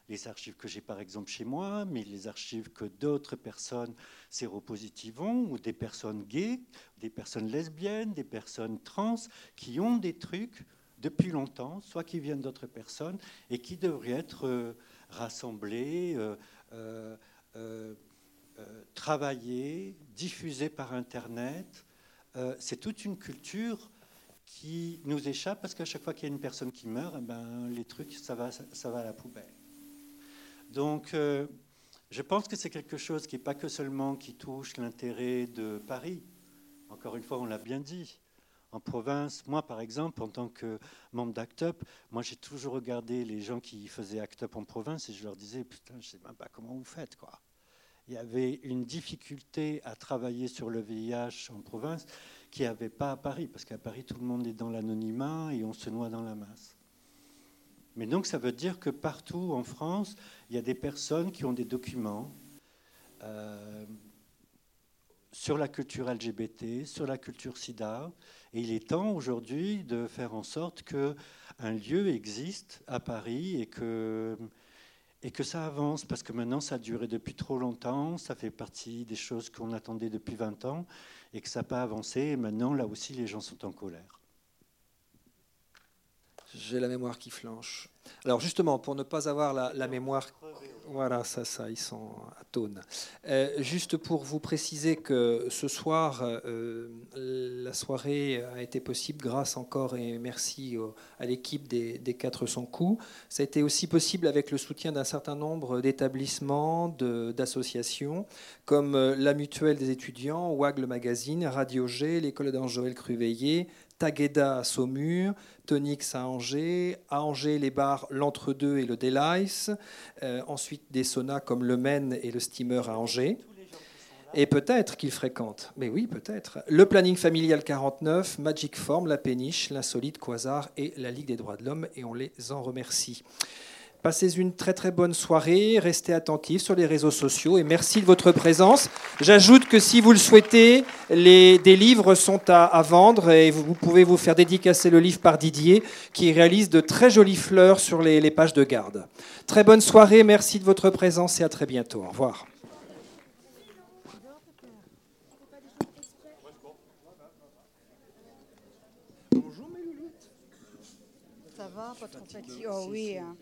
Les archives que j'ai par exemple chez moi, mais les archives que d'autres personnes séropositives ont, ou des personnes gays, des personnes lesbiennes, des personnes trans, qui ont des trucs depuis longtemps, soit qui viennent d'autres personnes, et qui devraient être euh, rassemblés. Euh, euh, travailler, diffuser par Internet. C'est toute une culture qui nous échappe parce qu'à chaque fois qu'il y a une personne qui meurt, eh ben, les trucs, ça va, ça va à la poubelle. Donc, euh, je pense que c'est quelque chose qui n'est pas que seulement qui touche l'intérêt de Paris. Encore une fois, on l'a bien dit. En province, moi par exemple, en tant que membre d'Act Up, moi j'ai toujours regardé les gens qui faisaient Act Up en province et je leur disais, putain, je sais même pas comment vous faites, quoi il y avait une difficulté à travailler sur le VIH en province qui n'y avait pas à Paris, parce qu'à Paris, tout le monde est dans l'anonymat et on se noie dans la masse. Mais donc, ça veut dire que partout en France, il y a des personnes qui ont des documents euh, sur la culture LGBT, sur la culture sida, et il est temps aujourd'hui de faire en sorte qu'un lieu existe à Paris et que et que ça avance, parce que maintenant ça a duré depuis trop longtemps, ça fait partie des choses qu'on attendait depuis 20 ans, et que ça n'a pas avancé, et maintenant là aussi les gens sont en colère. J'ai la mémoire qui flanche. Alors justement, pour ne pas avoir la, mémoire... Voilà, ça, ça, ils sont à tonne. Euh, juste pour vous préciser que ce soir, euh, la soirée a été possible grâce encore et merci à l'équipe des, des 400 coups. Ça a été aussi possible avec le soutien d'un certain nombre d'établissements, d'associations, comme euh, la Mutuelle des étudiants, WAG le magazine, Radio G, l'école d'Ange-Joël Cruveillé, Tagueda à Saumur, Tonix à Angers, à Angers les bars L'Entre-deux et le Delice, euh, ensuite des saunas comme le Maine et le Steamer à Angers. Et peut-être qu'ils fréquentent, mais oui, peut-être. Le planning familial 49, Magic Form, La Péniche, l'Insolite Quasar et la Ligue des droits de l'homme, et on les en remercie. Passez une très très bonne soirée, restez attentifs sur les réseaux sociaux et merci de votre présence. J'ajoute que si vous le souhaitez, les, des livres sont à, vendre et vous, pouvez vous faire dédicacer le livre par Didier qui réalise de très jolies fleurs sur les, les pages de garde. Très bonne soirée, merci de votre présence et à très bientôt. Au revoir. Ça va, Oh oui. Hein.